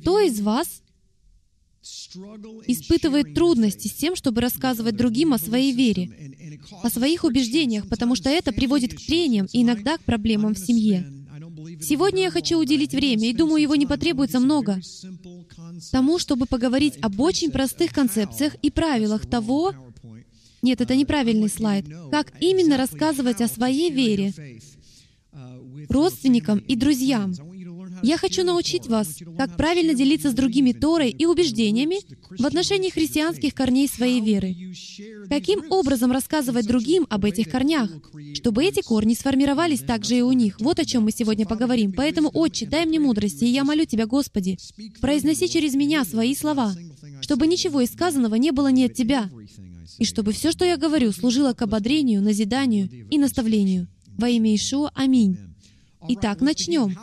Кто из вас испытывает трудности с тем, чтобы рассказывать другим о своей вере, о своих убеждениях, потому что это приводит к трениям и иногда к проблемам в семье. Сегодня я хочу уделить время, и думаю, его не потребуется много, тому, чтобы поговорить об очень простых концепциях и правилах того, нет, это неправильный слайд, как именно рассказывать о своей вере родственникам и друзьям. Я хочу научить вас, как правильно делиться с другими Торой и убеждениями в отношении христианских корней своей веры. Каким образом рассказывать другим об этих корнях, чтобы эти корни сформировались также и у них. Вот о чем мы сегодня поговорим. Поэтому, Отче, дай мне мудрости, и я молю Тебя, Господи, произноси через меня свои слова, чтобы ничего из сказанного не было не от Тебя, и чтобы все, что я говорю, служило к ободрению, назиданию и наставлению. Во имя Ишуа. Аминь. Итак, начнем.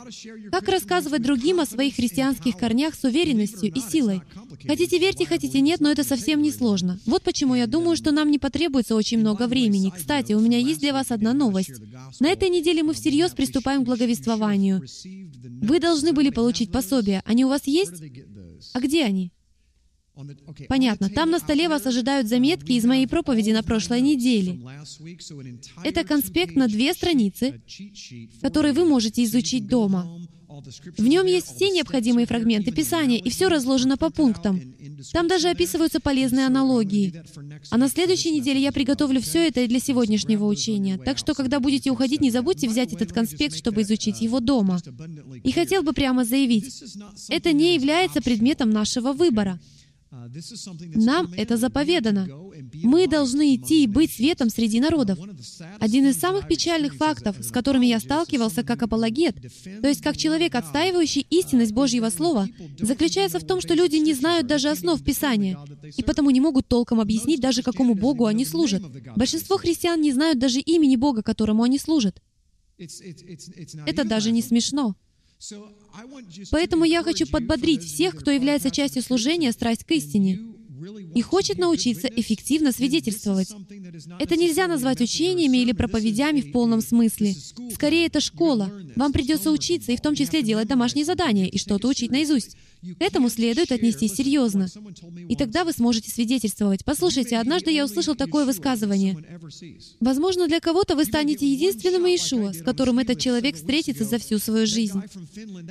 Как рассказывать другим о своих христианских корнях с уверенностью и силой? Хотите верьте, хотите нет, но это совсем не сложно. Вот почему я думаю, что нам не потребуется очень много времени. Кстати, у меня есть для вас одна новость. На этой неделе мы всерьез приступаем к благовествованию. Вы должны были получить пособие. Они у вас есть? А где они? Понятно. Там на столе вас ожидают заметки из моей проповеди на прошлой неделе. Это конспект на две страницы, который вы можете изучить дома. В нем есть все необходимые фрагменты Писания, и все разложено по пунктам. Там даже описываются полезные аналогии. А на следующей неделе я приготовлю все это для сегодняшнего учения. Так что, когда будете уходить, не забудьте взять этот конспект, чтобы изучить его дома. И хотел бы прямо заявить, это не является предметом нашего выбора. Нам это заповедано. Мы должны идти и быть светом среди народов. Один из самых печальных фактов, с которыми я сталкивался как апологет, то есть как человек, отстаивающий истинность Божьего Слова, заключается в том, что люди не знают даже основ Писания, и потому не могут толком объяснить даже, какому Богу они служат. Большинство христиан не знают даже имени Бога, которому они служат. Это даже не смешно. Поэтому я хочу подбодрить всех, кто является частью служения «Страсть к истине» и хочет научиться эффективно свидетельствовать. Это нельзя назвать учениями или проповедями в полном смысле. Скорее, это школа. Вам придется учиться и в том числе делать домашние задания и что-то учить наизусть. К этому следует отнестись серьезно. И тогда вы сможете свидетельствовать. Послушайте, однажды я услышал такое высказывание. Возможно, для кого-то вы станете единственным Иешуа, с которым этот человек встретится за всю свою жизнь.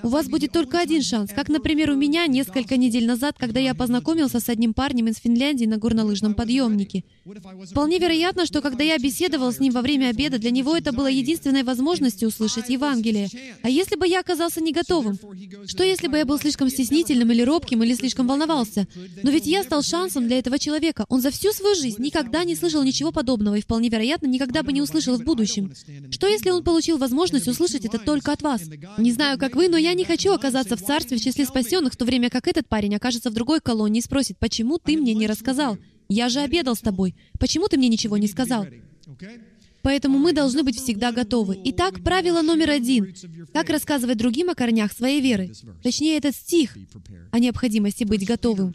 У вас будет только один шанс, как, например, у меня несколько недель назад, когда я познакомился с одним парнем из Финляндии на горнолыжном подъемнике. Вполне вероятно, что когда я беседовал с ним во время обеда, для него это было единственной возможностью услышать Евангелие. А если бы я оказался не готовым? Что если бы я был слишком стеснительным или робким, или слишком волновался. Но ведь я стал шансом для этого человека. Он за всю свою жизнь никогда не слышал ничего подобного и, вполне вероятно, никогда бы не услышал в будущем. Что если он получил возможность услышать это только от вас? Не знаю, как вы, но я не хочу оказаться в царстве в числе спасенных, в то время как этот парень окажется в другой колонии и спросит, почему ты мне не рассказал? Я же обедал с тобой. Почему ты мне ничего не сказал? Поэтому мы должны быть всегда готовы. Итак, правило номер один. Как рассказывать другим о корнях своей веры? Точнее, этот стих о необходимости быть готовым.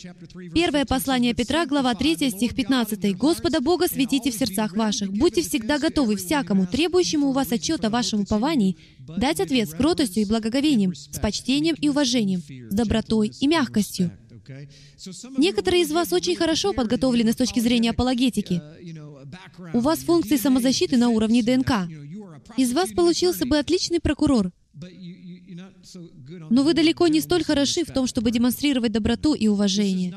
Первое послание Петра, глава 3, стих 15. «Господа Бога светите в сердцах ваших. Будьте всегда готовы всякому, требующему у вас отчета о вашем уповании, дать ответ с кротостью и благоговением, с почтением и уважением, с добротой и мягкостью». Некоторые из вас очень хорошо подготовлены с точки зрения апологетики. У вас функции самозащиты на уровне ДНК. Из вас получился бы отличный прокурор. Но вы далеко не столь хороши в том, чтобы демонстрировать доброту и уважение.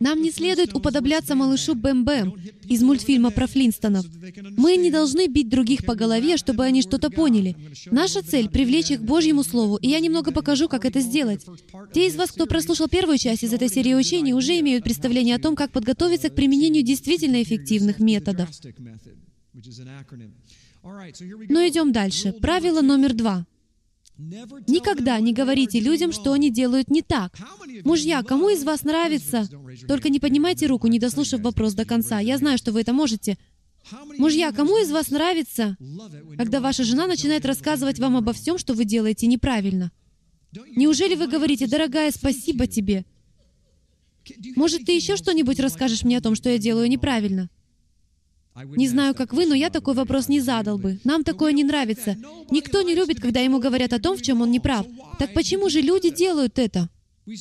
Нам не следует уподобляться малышу Бэм-Бэм из мультфильма про Флинстонов. Мы не должны бить других по голове, чтобы они что-то поняли. Наша цель — привлечь их к Божьему Слову, и я немного покажу, как это сделать. Те из вас, кто прослушал первую часть из этой серии учений, уже имеют представление о том, как подготовиться к применению действительно эффективных методов. Но идем дальше. Правило номер два. Никогда не говорите людям, что они делают не так. Мужья, кому из вас нравится? Только не поднимайте руку, не дослушав вопрос до конца. Я знаю, что вы это можете. Мужья, кому из вас нравится, когда ваша жена начинает рассказывать вам обо всем, что вы делаете неправильно? Неужели вы говорите, дорогая, спасибо тебе? Может, ты еще что-нибудь расскажешь мне о том, что я делаю неправильно? Не знаю, как вы, но я такой вопрос не задал бы. Нам такое не нравится. Никто не любит, когда ему говорят о том, в чем он не прав. Так почему же люди делают это?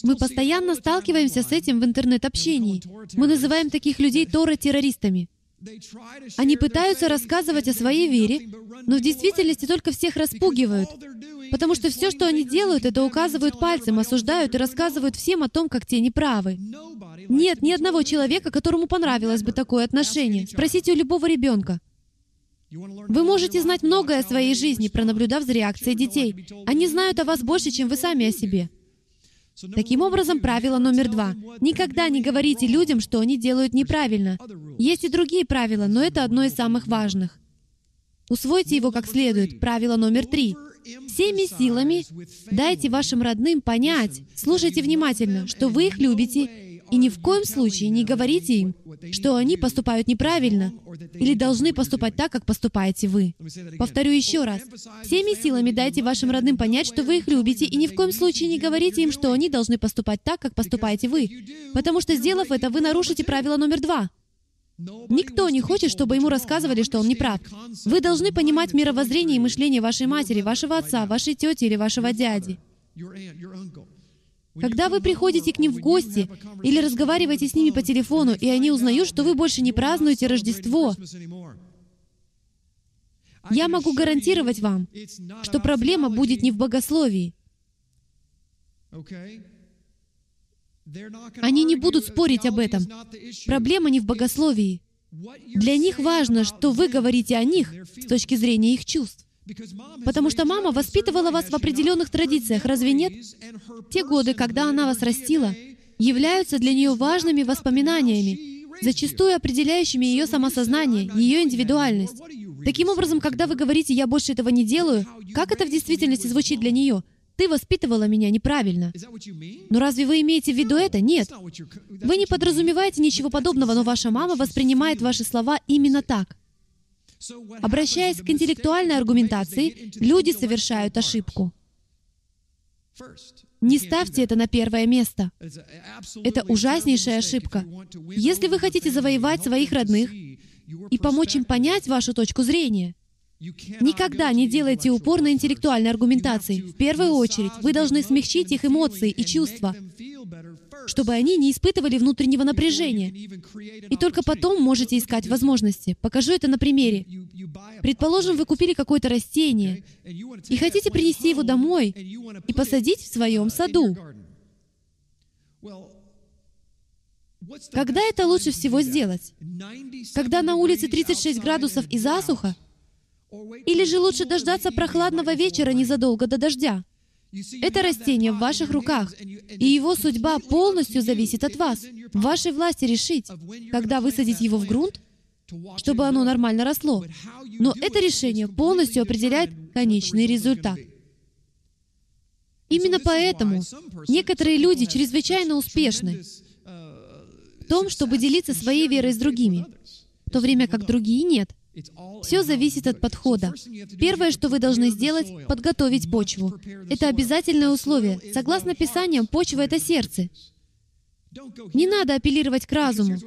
Мы постоянно сталкиваемся с этим в интернет-общении. Мы называем таких людей Тора-террористами. Они пытаются рассказывать о своей вере, но в действительности только всех распугивают, потому что все, что они делают, это указывают пальцем, осуждают и рассказывают всем о том, как те неправы. Нет ни одного человека, которому понравилось бы такое отношение. Спросите у любого ребенка. Вы можете знать многое о своей жизни, пронаблюдав за реакцией детей. Они знают о вас больше, чем вы сами о себе. Таким образом, правило номер два. Никогда не говорите людям, что они делают неправильно. Есть и другие правила, но это одно из самых важных. Усвойте его как следует. Правило номер три. Всеми силами дайте вашим родным понять, слушайте внимательно, что вы их любите и ни в коем случае не говорите им, что они поступают неправильно или должны поступать так, как поступаете вы. Повторю еще раз. Всеми силами дайте вашим родным понять, что вы их любите, и ни в коем случае не говорите им, что они должны поступать так, как поступаете вы. Потому что, сделав это, вы нарушите правило номер два. Никто не хочет, чтобы ему рассказывали, что он не прав. Вы должны понимать мировоззрение и мышление вашей матери, вашего отца, вашей тети или вашего дяди. Когда вы приходите к ним в гости или разговариваете с ними по телефону, и они узнают, что вы больше не празднуете Рождество, я могу гарантировать вам, что проблема будет не в богословии. Они не будут спорить об этом. Проблема не в богословии. Для них важно, что вы говорите о них с точки зрения их чувств. Потому что мама воспитывала вас в определенных традициях, разве нет? Те годы, когда она вас растила, являются для нее важными воспоминаниями, зачастую определяющими ее самосознание, ее индивидуальность. Таким образом, когда вы говорите «я больше этого не делаю», как это в действительности звучит для нее? Ты воспитывала меня неправильно. Но разве вы имеете в виду это? Нет. Вы не подразумеваете ничего подобного, но ваша мама воспринимает ваши слова именно так. Обращаясь к интеллектуальной аргументации, люди совершают ошибку. Не ставьте это на первое место. Это ужаснейшая ошибка. Если вы хотите завоевать своих родных и помочь им понять вашу точку зрения, Никогда не делайте упор на интеллектуальной аргументации. В первую очередь, вы должны смягчить их эмоции и чувства, чтобы они не испытывали внутреннего напряжения. И только потом можете искать возможности. Покажу это на примере. Предположим, вы купили какое-то растение и хотите принести его домой и посадить в своем саду. Когда это лучше всего сделать? Когда на улице 36 градусов и засуха? Или же лучше дождаться прохладного вечера незадолго до дождя? Это растение в ваших руках, и его судьба полностью зависит от вас. В вашей власти решить, когда высадить его в грунт, чтобы оно нормально росло. Но это решение полностью определяет конечный результат. Именно поэтому некоторые люди чрезвычайно успешны в том, чтобы делиться своей верой с другими, в то время как другие нет. Все зависит от подхода. Первое, что вы должны сделать, подготовить почву. Это обязательное условие. Согласно Писаниям, почва — это сердце. Не надо апеллировать к разуму.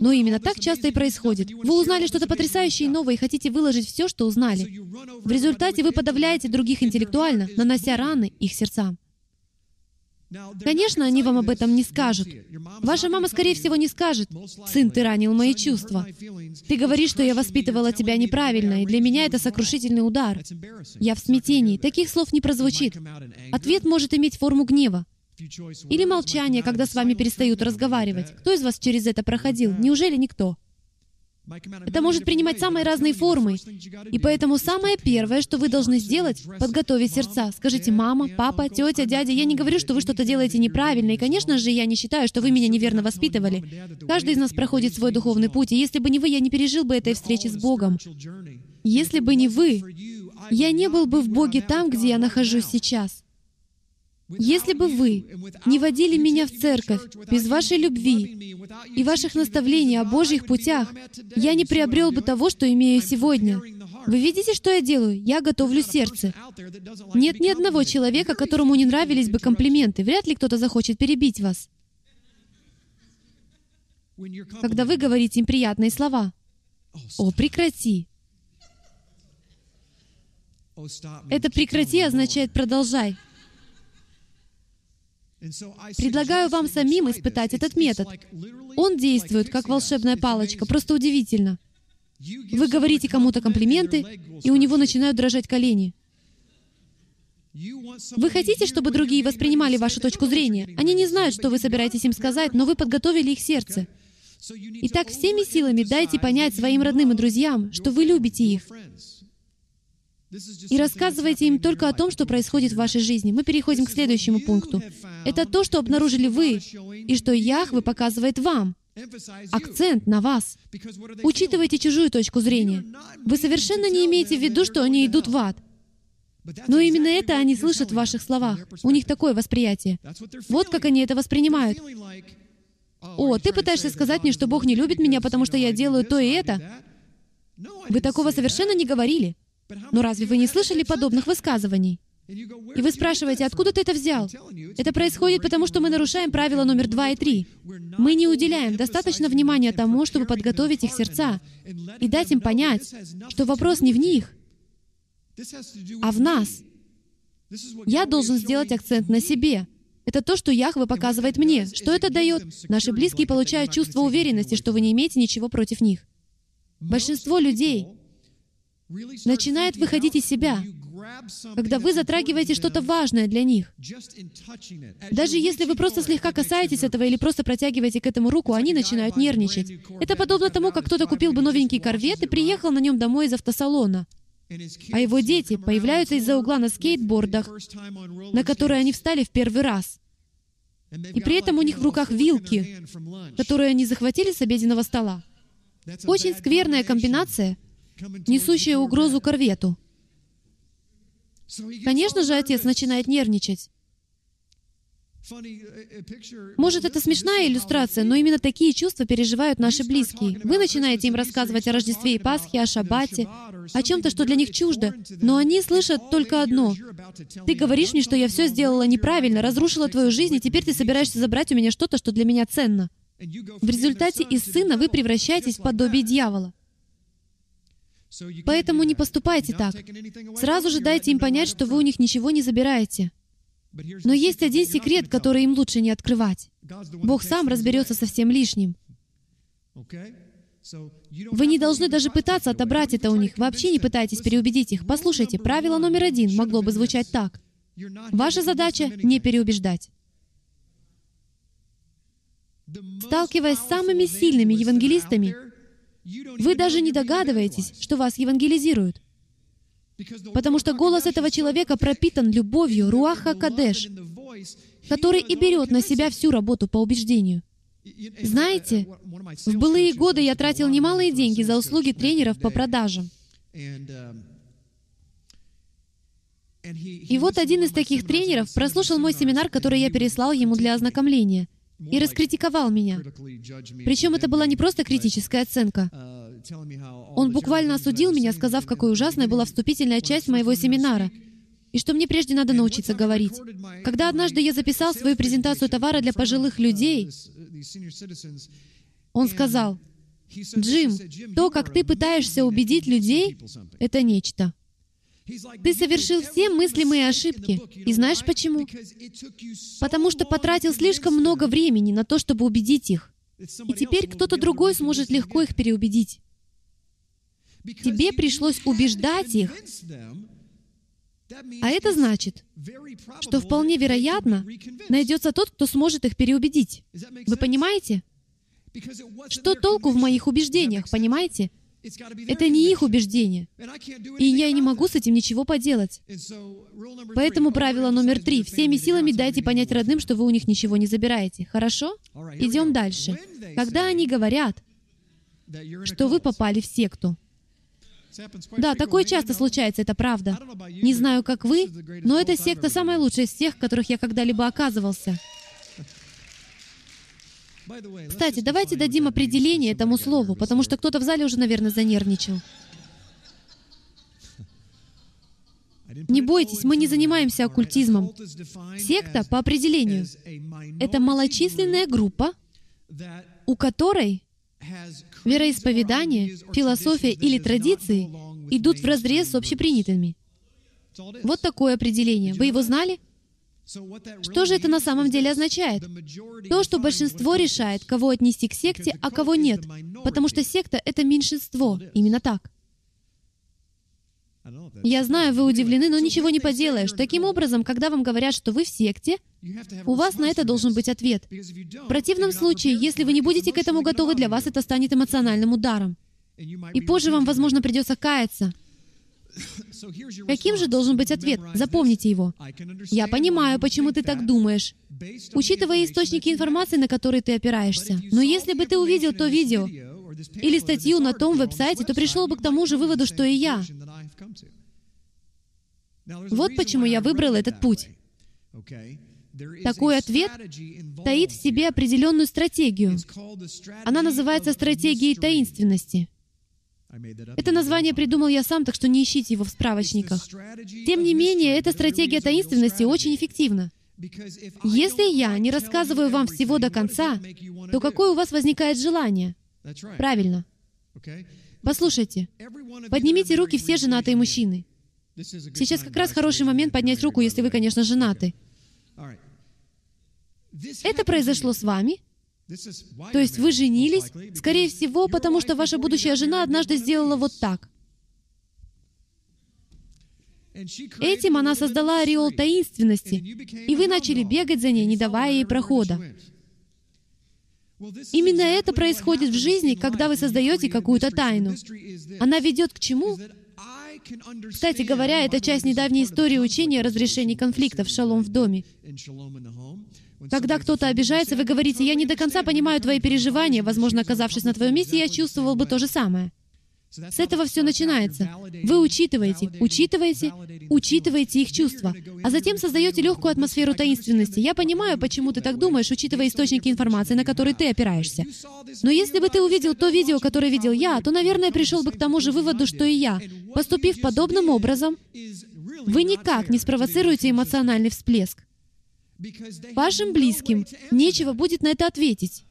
Но именно так часто и происходит. Вы узнали что-то потрясающее и новое и хотите выложить все, что узнали. В результате вы подавляете других интеллектуально, нанося раны их сердцам. Конечно, они вам об этом не скажут. Ваша мама, скорее всего, не скажет, «Сын, ты ранил мои чувства. Ты говоришь, что я воспитывала тебя неправильно, и для меня это сокрушительный удар. Я в смятении. Таких слов не прозвучит. Ответ может иметь форму гнева. Или молчание, когда с вами перестают разговаривать. Кто из вас через это проходил? Неужели никто? Это может принимать самые разные формы. И поэтому самое первое, что вы должны сделать, подготовить сердца. Скажите, мама, папа, тетя, дядя, я не говорю, что вы что-то делаете неправильно. И, конечно же, я не считаю, что вы меня неверно воспитывали. Каждый из нас проходит свой духовный путь. И если бы не вы, я не пережил бы этой встречи с Богом. Если бы не вы, я не был бы в Боге там, где я нахожусь сейчас. Если бы вы не водили меня в церковь без вашей любви и ваших наставлений о Божьих путях, я не приобрел бы того, что имею сегодня. Вы видите, что я делаю? Я готовлю сердце. Нет ни одного человека, которому не нравились бы комплименты. Вряд ли кто-то захочет перебить вас. Когда вы говорите им приятные слова. «О, прекрати!» Это «прекрати» означает «продолжай». Предлагаю вам самим испытать этот метод. Он действует, как волшебная палочка, просто удивительно. Вы говорите кому-то комплименты, и у него начинают дрожать колени. Вы хотите, чтобы другие воспринимали вашу точку зрения? Они не знают, что вы собираетесь им сказать, но вы подготовили их сердце. Итак, всеми силами дайте понять своим родным и друзьям, что вы любите их. И рассказывайте им только о том, что происходит в вашей жизни. Мы переходим к следующему пункту. Это то, что обнаружили вы, и что Яхве показывает вам. Акцент на вас. Учитывайте чужую точку зрения. Вы совершенно не имеете в виду, что они идут в ад. Но именно это они слышат в ваших словах. У них такое восприятие. Вот как они это воспринимают. «О, ты пытаешься сказать мне, что Бог не любит меня, потому что я делаю то и это?» Вы такого совершенно не говорили. Но разве вы не слышали подобных высказываний? И вы спрашиваете, откуда ты это взял? Это происходит потому, что мы нарушаем правила номер два и три. Мы не уделяем достаточно внимания тому, чтобы подготовить их сердца и дать им понять, что вопрос не в них, а в нас. Я должен сделать акцент на себе. Это то, что Яхве показывает мне. Что это дает? Наши близкие получают чувство уверенности, что вы не имеете ничего против них. Большинство людей начинает выходить из себя, когда вы затрагиваете что-то важное для них. Даже если вы просто слегка касаетесь этого или просто протягиваете к этому руку, они начинают нервничать. Это подобно тому, как кто-то купил бы новенький корвет и приехал на нем домой из автосалона. А его дети появляются из-за угла на скейтбордах, на которые они встали в первый раз. И при этом у них в руках вилки, которые они захватили с обеденного стола. Очень скверная комбинация — несущая угрозу корвету. Конечно же, отец начинает нервничать. Может, это смешная иллюстрация, но именно такие чувства переживают наши близкие. Вы начинаете им рассказывать о Рождестве и Пасхе, о Шаббате, о чем-то, что для них чуждо, но они слышат только одно. «Ты говоришь мне, что я все сделала неправильно, разрушила твою жизнь, и теперь ты собираешься забрать у меня что-то, что для меня ценно». В результате из сына вы превращаетесь в подобие дьявола. Поэтому не поступайте так. Сразу же дайте им понять, что вы у них ничего не забираете. Но есть один секрет, который им лучше не открывать. Бог сам разберется со всем лишним. Вы не должны даже пытаться отобрать это у них. Вообще не пытайтесь переубедить их. Послушайте, правило номер один могло бы звучать так. Ваша задача — не переубеждать. Сталкиваясь с самыми сильными евангелистами, вы даже не догадываетесь, что вас евангелизируют. Потому что голос этого человека пропитан любовью Руаха Кадеш, который и берет на себя всю работу по убеждению. Знаете, в былые годы я тратил немалые деньги за услуги тренеров по продажам. И вот один из таких тренеров прослушал мой семинар, который я переслал ему для ознакомления — и раскритиковал меня. Причем это была не просто критическая оценка. Он буквально осудил меня, сказав, какой ужасной была вступительная часть моего семинара, и что мне прежде надо научиться говорить. Когда однажды я записал свою презентацию товара для пожилых людей, он сказал, «Джим, то, как ты пытаешься убедить людей, это нечто. Ты совершил все мыслимые ошибки. И знаешь почему? Потому что потратил слишком много времени на то, чтобы убедить их. И теперь кто-то другой сможет легко их переубедить. Тебе пришлось убеждать их. А это значит, что вполне вероятно найдется тот, кто сможет их переубедить. Вы понимаете? Что толку в моих убеждениях, понимаете? Это не их убеждение. И я не могу с этим ничего поделать. Поэтому правило номер три. Всеми силами дайте понять родным, что вы у них ничего не забираете. Хорошо? Идем дальше. Когда они говорят, что вы попали в секту. Да, такое часто случается, это правда. Не знаю, как вы, но эта секта самая лучшая из всех, в которых я когда-либо оказывался. Кстати, давайте дадим определение этому слову, потому что кто-то в зале уже, наверное, занервничал. Не бойтесь, мы не занимаемся оккультизмом. Секта, по определению, это малочисленная группа, у которой вероисповедание, философия или традиции идут в разрез с общепринятыми. Вот такое определение. Вы его знали? Что же это на самом деле означает? То, что большинство решает, кого отнести к секте, а кого нет. Потому что секта — это меньшинство. Именно так. Я знаю, вы удивлены, но ничего не поделаешь. Таким образом, когда вам говорят, что вы в секте, у вас на это должен быть ответ. В противном случае, если вы не будете к этому готовы, для вас это станет эмоциональным ударом. И позже вам, возможно, придется каяться. Каким же должен быть ответ? Запомните его. Я понимаю, почему ты так думаешь, учитывая источники информации, на которые ты опираешься. Но если бы ты увидел то видео или статью на том веб-сайте, то пришел бы к тому же выводу, что и я. Вот почему я выбрал этот путь. Такой ответ таит в себе определенную стратегию. Она называется стратегией таинственности. Это название придумал я сам, так что не ищите его в справочниках. Тем не менее, эта стратегия таинственности очень эффективна. Если я не рассказываю вам всего до конца, то какое у вас возникает желание? Правильно. Послушайте, поднимите руки все женатые мужчины. Сейчас как раз хороший момент поднять руку, если вы, конечно, женаты. Это произошло с вами? То есть вы женились, скорее всего, потому что ваша будущая жена однажды сделала вот так. Этим она создала ореол таинственности, и вы начали бегать за ней, не давая ей прохода. Именно это происходит в жизни, когда вы создаете какую-то тайну. Она ведет к чему? Кстати говоря, это часть недавней истории учения о разрешении конфликтов «Шалом в доме». Когда кто-то обижается, вы говорите, «Я не до конца понимаю твои переживания, возможно, оказавшись на твоем месте, я чувствовал бы то же самое». С этого все начинается. Вы учитываете, учитываете, учитываете их чувства, а затем создаете легкую атмосферу таинственности. Я понимаю, почему ты так думаешь, учитывая источники информации, на которые ты опираешься. Но если бы ты увидел то видео, которое видел я, то, наверное, пришел бы к тому же выводу, что и я. Поступив подобным образом, вы никак не спровоцируете эмоциональный всплеск. Вашим близким нечего будет на это ответить.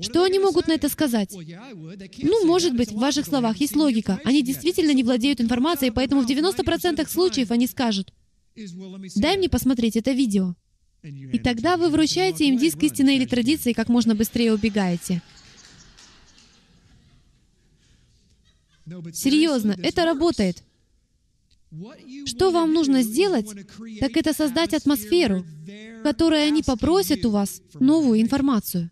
Что они могут на это сказать? Ну, может быть, в ваших словах есть логика. Они действительно не владеют информацией, поэтому в 90% случаев они скажут, «Дай мне посмотреть это видео». И тогда вы вручаете им диск истины или традиции, как можно быстрее убегаете. Серьезно, это работает. Что вам нужно сделать, так это создать атмосферу, в которой они попросят у вас новую информацию.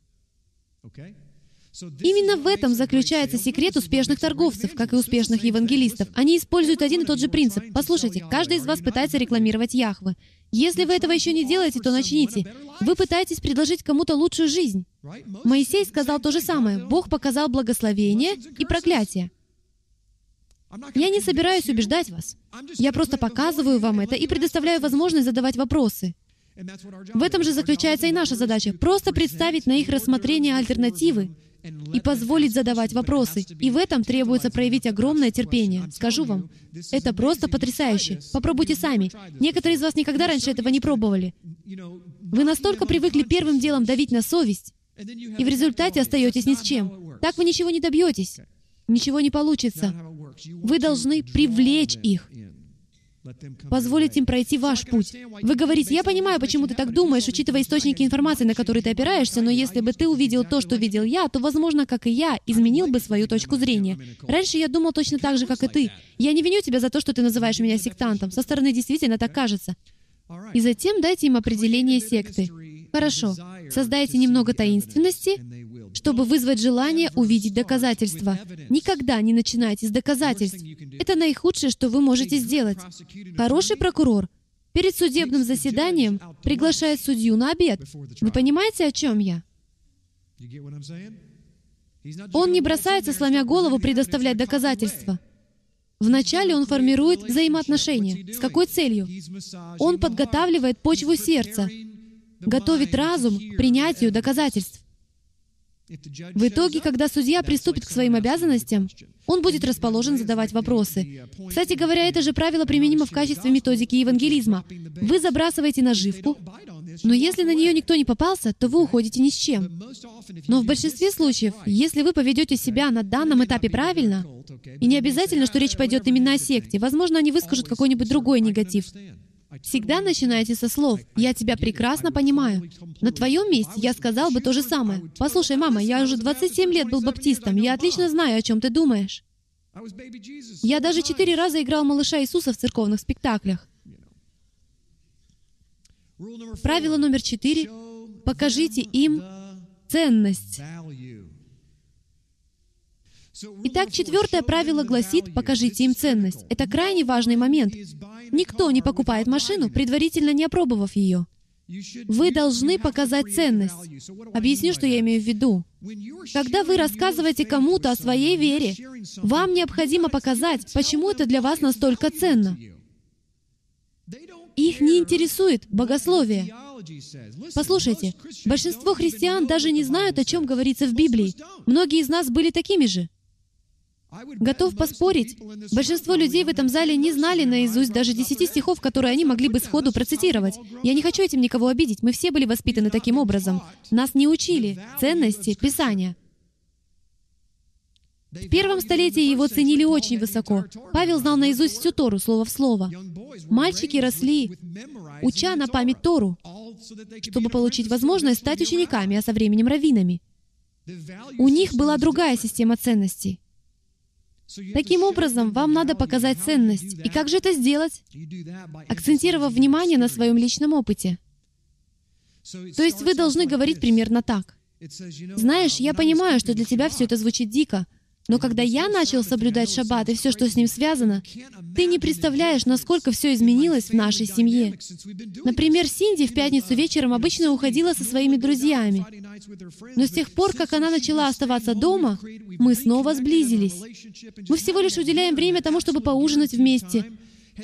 Именно в этом заключается секрет успешных торговцев, как и успешных евангелистов. Они используют один и тот же принцип. Послушайте, каждый из вас пытается рекламировать Яхвы. Если вы этого еще не делаете, то начните. Вы пытаетесь предложить кому-то лучшую жизнь. Моисей сказал то же самое. Бог показал благословение и проклятие. Я не собираюсь убеждать вас. Я просто показываю вам это и предоставляю возможность задавать вопросы. В этом же заключается и наша задача — просто представить на их рассмотрение альтернативы и позволить задавать вопросы. И в этом требуется проявить огромное терпение. Скажу вам, это просто потрясающе. Попробуйте сами. Некоторые из вас никогда раньше этого не пробовали. Вы настолько привыкли первым делом давить на совесть, и в результате остаетесь ни с чем. Так вы ничего не добьетесь. Ничего не получится. Вы должны привлечь их позволить им пройти ваш путь. Вы говорите, я понимаю, почему ты так думаешь, учитывая источники информации, на которые ты опираешься, но если бы ты увидел то, что видел я, то, возможно, как и я, изменил бы свою точку зрения. Раньше я думал точно так же, как и ты. Я не виню тебя за то, что ты называешь меня сектантом. Со стороны действительно так кажется. И затем дайте им определение секты. Хорошо, создайте немного таинственности, чтобы вызвать желание увидеть доказательства. Никогда не начинайте с доказательств. Это наихудшее, что вы можете сделать. Хороший прокурор перед судебным заседанием приглашает судью на обед. Вы понимаете, о чем я? Он не бросается, сломя голову, предоставлять доказательства. Вначале он формирует взаимоотношения. С какой целью? Он подготавливает почву сердца, готовит разум к принятию доказательств. В итоге, когда судья приступит к своим обязанностям, он будет расположен задавать вопросы. Кстати говоря, это же правило применимо в качестве методики евангелизма. Вы забрасываете наживку, но если на нее никто не попался, то вы уходите ни с чем. Но в большинстве случаев, если вы поведете себя на данном этапе правильно, и не обязательно, что речь пойдет именно о секте, возможно, они выскажут какой-нибудь другой негатив. Всегда начинайте со слов «Я тебя прекрасно понимаю». На твоем месте я сказал бы то же самое. «Послушай, мама, я уже 27 лет был баптистом, я отлично знаю, о чем ты думаешь». Я даже четыре раза играл малыша Иисуса в церковных спектаклях. Правило номер четыре. Покажите им ценность. Итак, четвертое правило гласит, покажите им ценность. Это крайне важный момент. Никто не покупает машину, предварительно не опробовав ее. Вы должны показать ценность. Объясню, что я имею в виду. Когда вы рассказываете кому-то о своей вере, вам необходимо показать, почему это для вас настолько ценно. Их не интересует богословие. Послушайте, большинство христиан даже не знают, о чем говорится в Библии. Многие из нас были такими же. Готов поспорить, большинство людей в этом зале не знали наизусть даже десяти стихов, которые они могли бы сходу процитировать. Я не хочу этим никого обидеть, мы все были воспитаны таким образом. Нас не учили ценности Писания. В первом столетии его ценили очень высоко. Павел знал наизусть всю Тору, слово в слово. Мальчики росли, уча на память Тору, чтобы получить возможность стать учениками, а со временем раввинами. У них была другая система ценностей. Таким образом, вам надо показать ценность. И как же это сделать? Акцентировав внимание на своем личном опыте. То есть вы должны говорить примерно так. Знаешь, я понимаю, что для тебя все это звучит дико, но когда я начал соблюдать шаббат и все, что с ним связано, ты не представляешь, насколько все изменилось в нашей семье. Например, Синди в пятницу вечером обычно уходила со своими друзьями. Но с тех пор, как она начала оставаться дома, мы снова сблизились. Мы всего лишь уделяем время тому, чтобы поужинать вместе.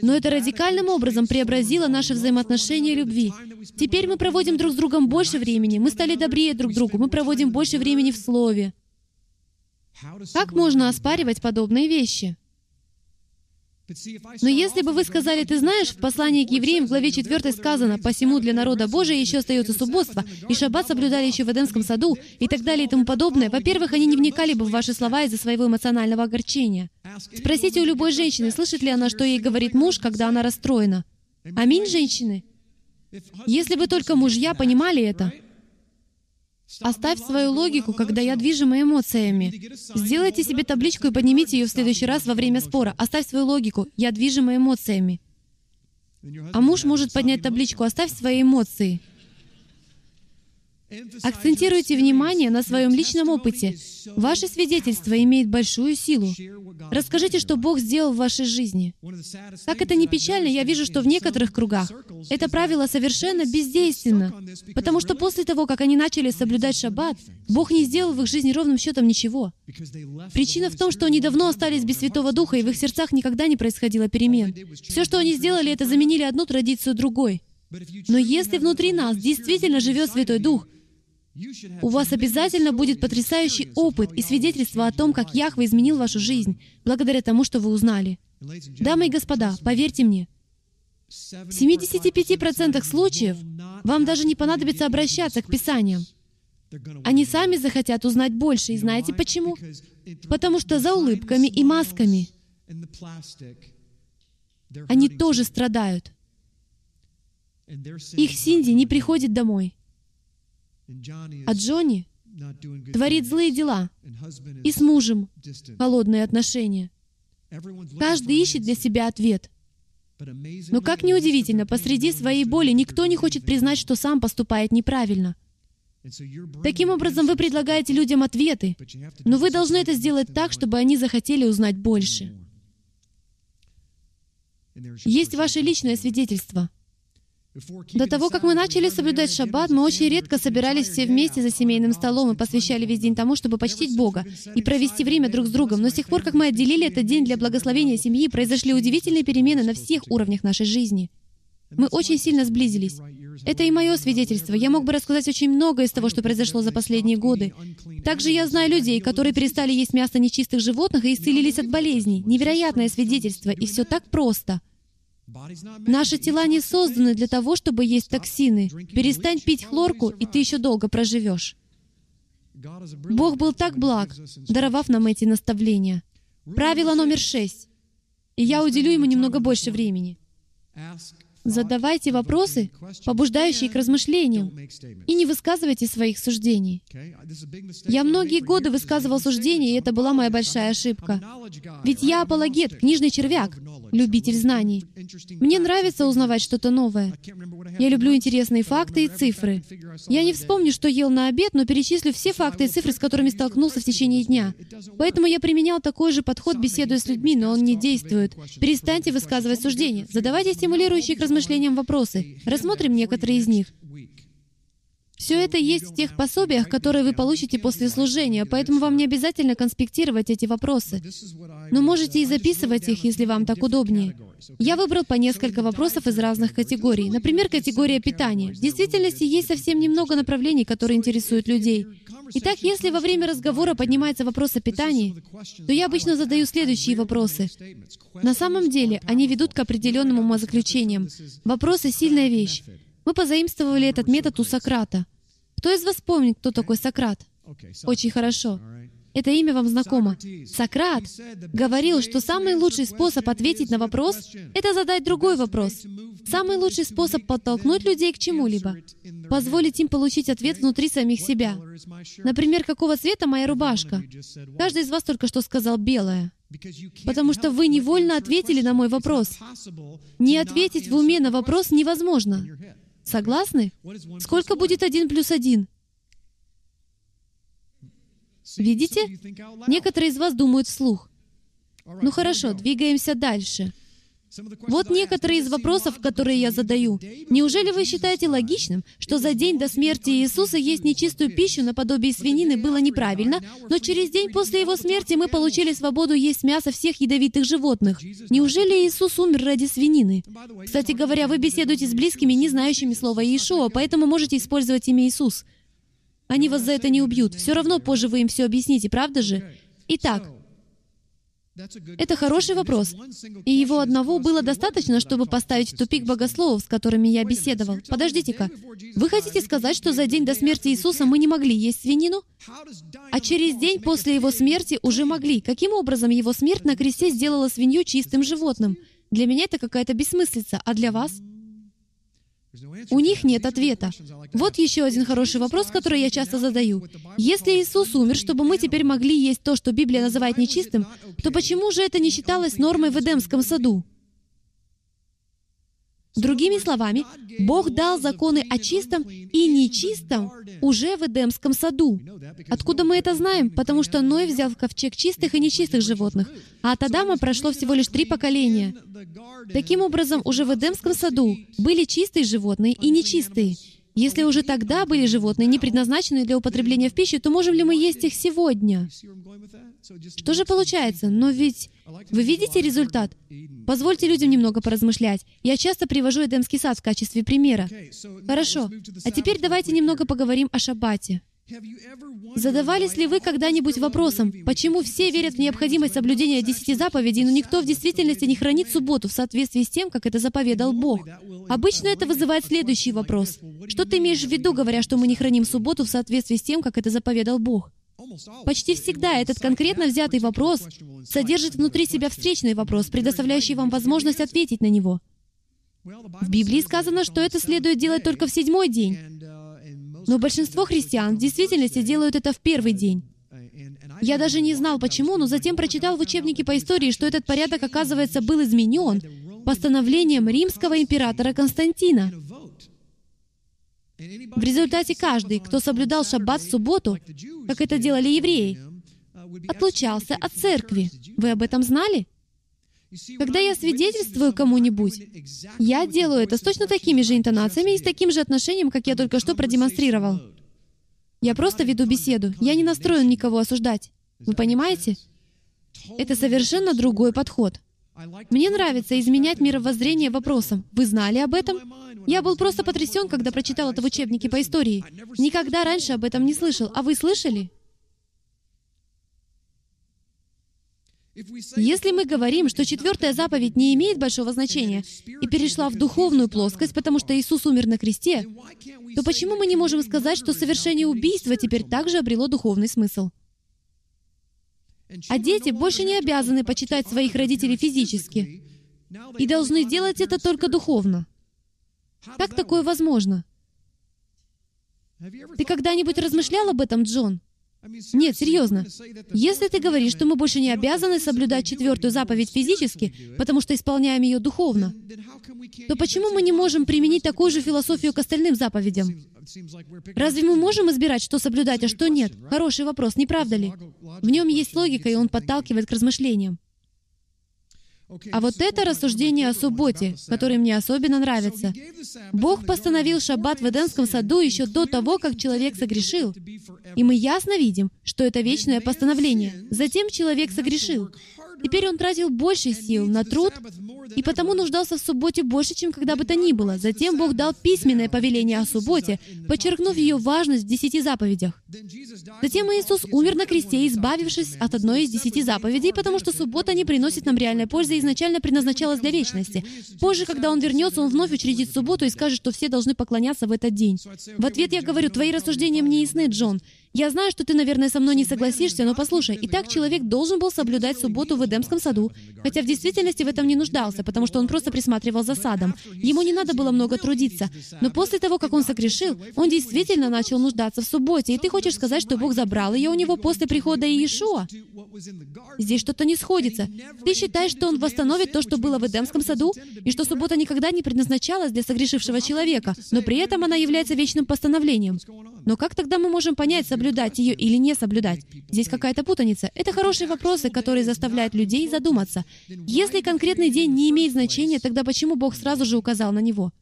Но это радикальным образом преобразило наши взаимоотношения любви. Теперь мы проводим друг с другом больше времени, мы стали добрее друг другу, мы проводим больше времени в Слове. Как можно оспаривать подобные вещи? Но если бы вы сказали, ты знаешь, в послании к евреям в главе 4 сказано, «Посему для народа Божия еще остается субботство, и шаббат соблюдали еще в Эдемском саду», и так далее и тому подобное, во-первых, они не вникали бы в ваши слова из-за своего эмоционального огорчения. Спросите у любой женщины, слышит ли она, что ей говорит муж, когда она расстроена. Аминь, женщины? Если бы только мужья понимали это, Оставь свою логику, когда я движима эмоциями. Сделайте себе табличку и поднимите ее в следующий раз во время спора. Оставь свою логику. Я движима эмоциями. А муж может поднять табличку «Оставь свои эмоции». Акцентируйте внимание на своем личном опыте. Ваше свидетельство имеет большую силу. Расскажите, что Бог сделал в вашей жизни. Как это не печально, я вижу, что в некоторых кругах это правило совершенно бездейственно, потому что после того, как они начали соблюдать шаббат, Бог не сделал в их жизни ровным счетом ничего. Причина в том, что они давно остались без Святого Духа, и в их сердцах никогда не происходило перемен. Все, что они сделали, это заменили одну традицию другой. Но если внутри нас действительно живет Святой Дух, у вас обязательно будет потрясающий опыт и свидетельство о том, как Яхва изменил вашу жизнь, благодаря тому, что вы узнали. Дамы и господа, поверьте мне, в 75% случаев вам даже не понадобится обращаться к Писаниям. Они сами захотят узнать больше, и знаете почему? Потому что за улыбками и масками они тоже страдают. Их Синди не приходит домой. А Джонни творит злые дела, и с мужем холодные отношения. Каждый ищет для себя ответ. Но как неудивительно, посреди своей боли никто не хочет признать, что сам поступает неправильно. Таким образом, вы предлагаете людям ответы, но вы должны это сделать так, чтобы они захотели узнать больше. Есть ваше личное свидетельство — до того, как мы начали соблюдать шаббат, мы очень редко собирались все вместе за семейным столом и посвящали весь день тому, чтобы почтить Бога и провести время друг с другом. Но с тех пор, как мы отделили этот день для благословения семьи, произошли удивительные перемены на всех уровнях нашей жизни. Мы очень сильно сблизились. Это и мое свидетельство. Я мог бы рассказать очень много из того, что произошло за последние годы. Также я знаю людей, которые перестали есть мясо нечистых животных и исцелились от болезней. Невероятное свидетельство, и все так просто — Наши тела не созданы для того, чтобы есть токсины. Перестань пить хлорку, и ты еще долго проживешь. Бог был так благ, даровав нам эти наставления. Правило номер шесть. И я уделю ему немного больше времени. Задавайте вопросы, побуждающие к размышлениям, и не высказывайте своих суждений. Я многие годы высказывал суждения, и это была моя большая ошибка. Ведь я апологет, книжный червяк, любитель знаний. Мне нравится узнавать что-то новое. Я люблю интересные факты и цифры. Я не вспомню, что ел на обед, но перечислю все факты и цифры, с которыми столкнулся в течение дня. Поэтому я применял такой же подход, беседуя с людьми, но он не действует. Перестаньте высказывать суждения. Задавайте стимулирующие к размышлениям вопросы. Рассмотрим некоторые из них. Все это есть в тех пособиях, которые вы получите после служения, поэтому вам не обязательно конспектировать эти вопросы. Но можете и записывать их, если вам так удобнее. Я выбрал по несколько вопросов из разных категорий. Например, категория питания. В действительности есть совсем немного направлений, которые интересуют людей. Итак, если во время разговора поднимается вопрос о питании, то я обычно задаю следующие вопросы. На самом деле, они ведут к определенным умозаключениям. Вопросы — сильная вещь. Мы позаимствовали этот метод у Сократа. Кто из вас помнит, кто такой Сократ? Очень хорошо. Это имя вам знакомо. Сократ говорил, что самый лучший способ ответить на вопрос — это задать другой вопрос. Самый лучший способ подтолкнуть людей к чему-либо — позволить им получить ответ внутри самих себя. Например, какого цвета моя рубашка? Каждый из вас только что сказал «белая». Потому что вы невольно ответили на мой вопрос. Не ответить в уме на вопрос невозможно. Согласны? Сколько будет один плюс один? Видите? Некоторые из вас думают вслух. Ну хорошо, двигаемся дальше. Вот некоторые из вопросов, которые я задаю. Неужели вы считаете логичным, что за день до смерти Иисуса есть нечистую пищу наподобие свинины было неправильно, но через день после Его смерти мы получили свободу есть мясо всех ядовитых животных? Неужели Иисус умер ради свинины? Кстати говоря, вы беседуете с близкими, не знающими слова Иешуа, поэтому можете использовать имя Иисус. Они вас за это не убьют. Все равно позже вы им все объясните, правда же? Итак, это хороший вопрос. И его одного было достаточно, чтобы поставить в тупик богословов, с которыми я беседовал. Подождите-ка. Вы хотите сказать, что за день до смерти Иисуса мы не могли есть свинину? А через день после его смерти уже могли. Каким образом его смерть на кресте сделала свинью чистым животным? Для меня это какая-то бессмыслица. А для вас? У них нет ответа. Вот еще один хороший вопрос, который я часто задаю. Если Иисус умер, чтобы мы теперь могли есть то, что Библия называет нечистым, то почему же это не считалось нормой в Эдемском саду? Другими словами, Бог дал законы о чистом и нечистом уже в Эдемском саду. Откуда мы это знаем? Потому что Ной взял в ковчег чистых и нечистых животных, а от Адама прошло всего лишь три поколения. Таким образом, уже в Эдемском саду были чистые животные и нечистые. Если уже тогда были животные, не предназначенные для употребления в пищу, то можем ли мы есть их сегодня? Что же получается? Но ведь вы видите результат? Позвольте людям немного поразмышлять. Я часто привожу Эдемский сад в качестве примера. Хорошо. А теперь давайте немного поговорим о шаббате. Задавались ли вы когда-нибудь вопросом, почему все верят в необходимость соблюдения десяти заповедей, но никто в действительности не хранит субботу в соответствии с тем, как это заповедал Бог? Обычно это вызывает следующий вопрос. Что ты имеешь в виду, говоря, что мы не храним субботу в соответствии с тем, как это заповедал Бог? Почти всегда этот конкретно взятый вопрос содержит внутри себя встречный вопрос, предоставляющий вам возможность ответить на него. В Библии сказано, что это следует делать только в седьмой день. Но большинство христиан в действительности делают это в первый день. Я даже не знал почему, но затем прочитал в учебнике по истории, что этот порядок, оказывается, был изменен постановлением римского императора Константина. В результате каждый, кто соблюдал шаббат в субботу, как это делали евреи, отлучался от церкви. Вы об этом знали? Когда я свидетельствую кому-нибудь, я делаю это с точно такими же интонациями и с таким же отношением, как я только что продемонстрировал. Я просто веду беседу. Я не настроен никого осуждать. Вы понимаете? Это совершенно другой подход. Мне нравится изменять мировоззрение вопросом. Вы знали об этом? Я был просто потрясен, когда прочитал это в учебнике по истории. Никогда раньше об этом не слышал. А вы слышали? Если мы говорим, что четвертая заповедь не имеет большого значения и перешла в духовную плоскость, потому что Иисус умер на кресте, то почему мы не можем сказать, что совершение убийства теперь также обрело духовный смысл? А дети больше не обязаны почитать своих родителей физически и должны делать это только духовно. Как такое возможно? Ты когда-нибудь размышлял об этом, Джон? Нет, серьезно. Если ты говоришь, что мы больше не обязаны соблюдать четвертую заповедь физически, потому что исполняем ее духовно, то почему мы не можем применить такую же философию к остальным заповедям? Разве мы можем избирать, что соблюдать, а что нет? Хороший вопрос, не правда ли? В нем есть логика, и он подталкивает к размышлениям. А вот это рассуждение о субботе, которое мне особенно нравится. Бог постановил шаббат в Эдемском саду еще до того, как человек согрешил. И мы ясно видим, что это вечное постановление. Затем человек согрешил. Теперь он тратил больше сил на труд, и потому нуждался в субботе больше, чем когда бы то ни было. Затем Бог дал письменное повеление о субботе, подчеркнув ее важность в десяти заповедях. Затем Иисус умер на кресте, избавившись от одной из десяти заповедей, потому что суббота не приносит нам реальной пользы и изначально предназначалась для вечности. Позже, когда Он вернется, Он вновь учредит субботу и скажет, что все должны поклоняться в этот день. В ответ я говорю, твои рассуждения мне ясны, Джон. Я знаю, что ты, наверное, со мной не согласишься, но послушай, и так человек должен был соблюдать субботу в Эдемском саду, хотя в действительности в этом не нуждался, потому что он просто присматривал за садом. Ему не надо было много трудиться. Но после того, как он согрешил, он действительно начал нуждаться в субботе, и ты хочешь сказать, что Бог забрал ее у него после прихода Иешуа? Здесь что-то не сходится. Ты считаешь, что он восстановит то, что было в Эдемском саду, и что суббота никогда не предназначалась для согрешившего человека, но при этом она является вечным постановлением. Но как тогда мы можем понять, соблюдать ее или не соблюдать? Здесь какая-то путаница. Это хорошие вопросы, которые заставляют людей задуматься. Если конкретный день не имеет значения, тогда почему Бог сразу же указал на него?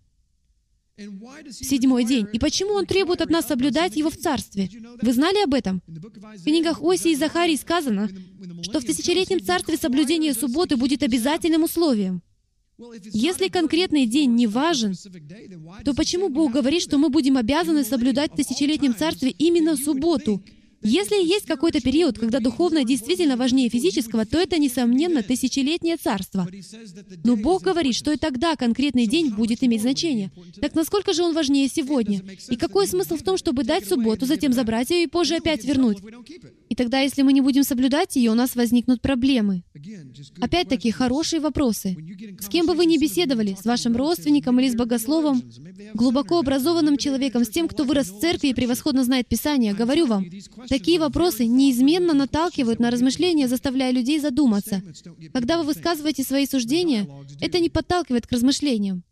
Седьмой день. И почему Он требует от нас соблюдать его в Царстве? Вы знали об этом? В книгах Оси и Захарии сказано, что в тысячелетнем Царстве соблюдение субботы будет обязательным условием. Если конкретный день не важен, то почему Бог говорит, что мы будем обязаны соблюдать в тысячелетнем царстве именно субботу? Если есть какой-то период, когда духовное действительно важнее физического, то это, несомненно, тысячелетнее царство. Но Бог говорит, что и тогда конкретный день будет иметь значение. Так насколько же он важнее сегодня? И какой смысл в том, чтобы дать субботу, затем забрать ее и позже опять вернуть? И тогда, если мы не будем соблюдать ее, у нас возникнут проблемы. Опять-таки, хорошие вопросы. С кем бы вы ни беседовали, с вашим родственником или с богословом, глубоко образованным человеком, с тем, кто вырос в церкви и превосходно знает Писание, говорю вам, такие вопросы неизменно наталкивают на размышления, заставляя людей задуматься. Когда вы высказываете свои суждения, это не подталкивает к размышлениям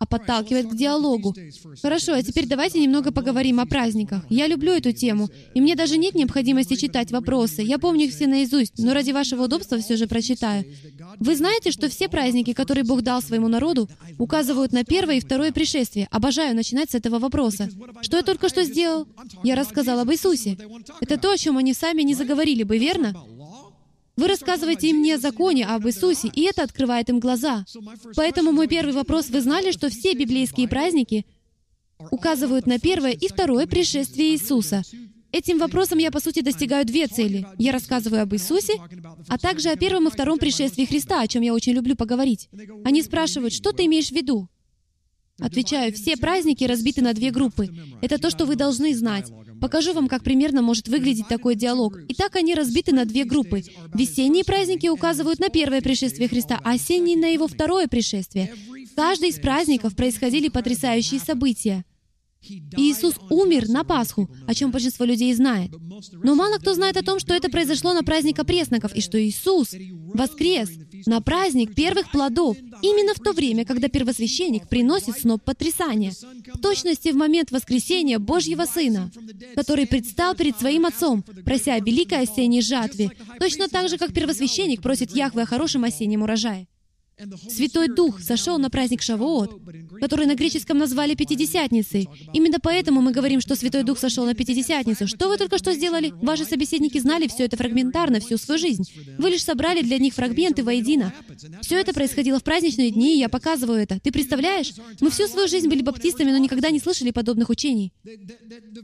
а подталкивает к диалогу. Хорошо, а теперь давайте немного поговорим о праздниках. Я люблю эту тему, и мне даже нет необходимости читать вопросы. Я помню их все наизусть, но ради вашего удобства все же прочитаю. Вы знаете, что все праздники, которые Бог дал своему народу, указывают на первое и второе пришествие. Обожаю начинать с этого вопроса. Что я только что сделал? Я рассказал об Иисусе. Это то, о чем они сами не заговорили бы, верно? Вы рассказываете им не о законе, а об Иисусе, и это открывает им глаза. Поэтому мой первый вопрос, вы знали, что все библейские праздники указывают на первое и второе пришествие Иисуса? Этим вопросом я, по сути, достигаю две цели. Я рассказываю об Иисусе, а также о первом и втором пришествии Христа, о чем я очень люблю поговорить. Они спрашивают, что ты имеешь в виду? Отвечаю, все праздники разбиты на две группы. Это то, что вы должны знать. Покажу вам, как примерно может выглядеть такой диалог. Итак, они разбиты на две группы. Весенние праздники указывают на первое пришествие Христа, а осенние — на его второе пришествие. каждый из праздников происходили потрясающие события. Иисус умер на Пасху, о чем большинство людей знает. Но мало кто знает о том, что это произошло на праздник опресноков, и что Иисус воскрес на праздник первых плодов, именно в то время, когда первосвященник приносит сноп потрясания, в точности в момент воскресения Божьего Сына, который предстал перед своим Отцом, прося о великой осенней жатве, точно так же, как первосвященник просит Яхве о хорошем осеннем урожае. Святой Дух сошел на праздник Шавуот, который на греческом назвали Пятидесятницей. Именно поэтому мы говорим, что Святой Дух сошел на Пятидесятницу. Что вы только что сделали? Ваши собеседники знали все это фрагментарно всю свою жизнь. Вы лишь собрали для них фрагменты воедино. Все это происходило в праздничные дни, и я показываю это. Ты представляешь? Мы всю свою жизнь были баптистами, но никогда не слышали подобных учений.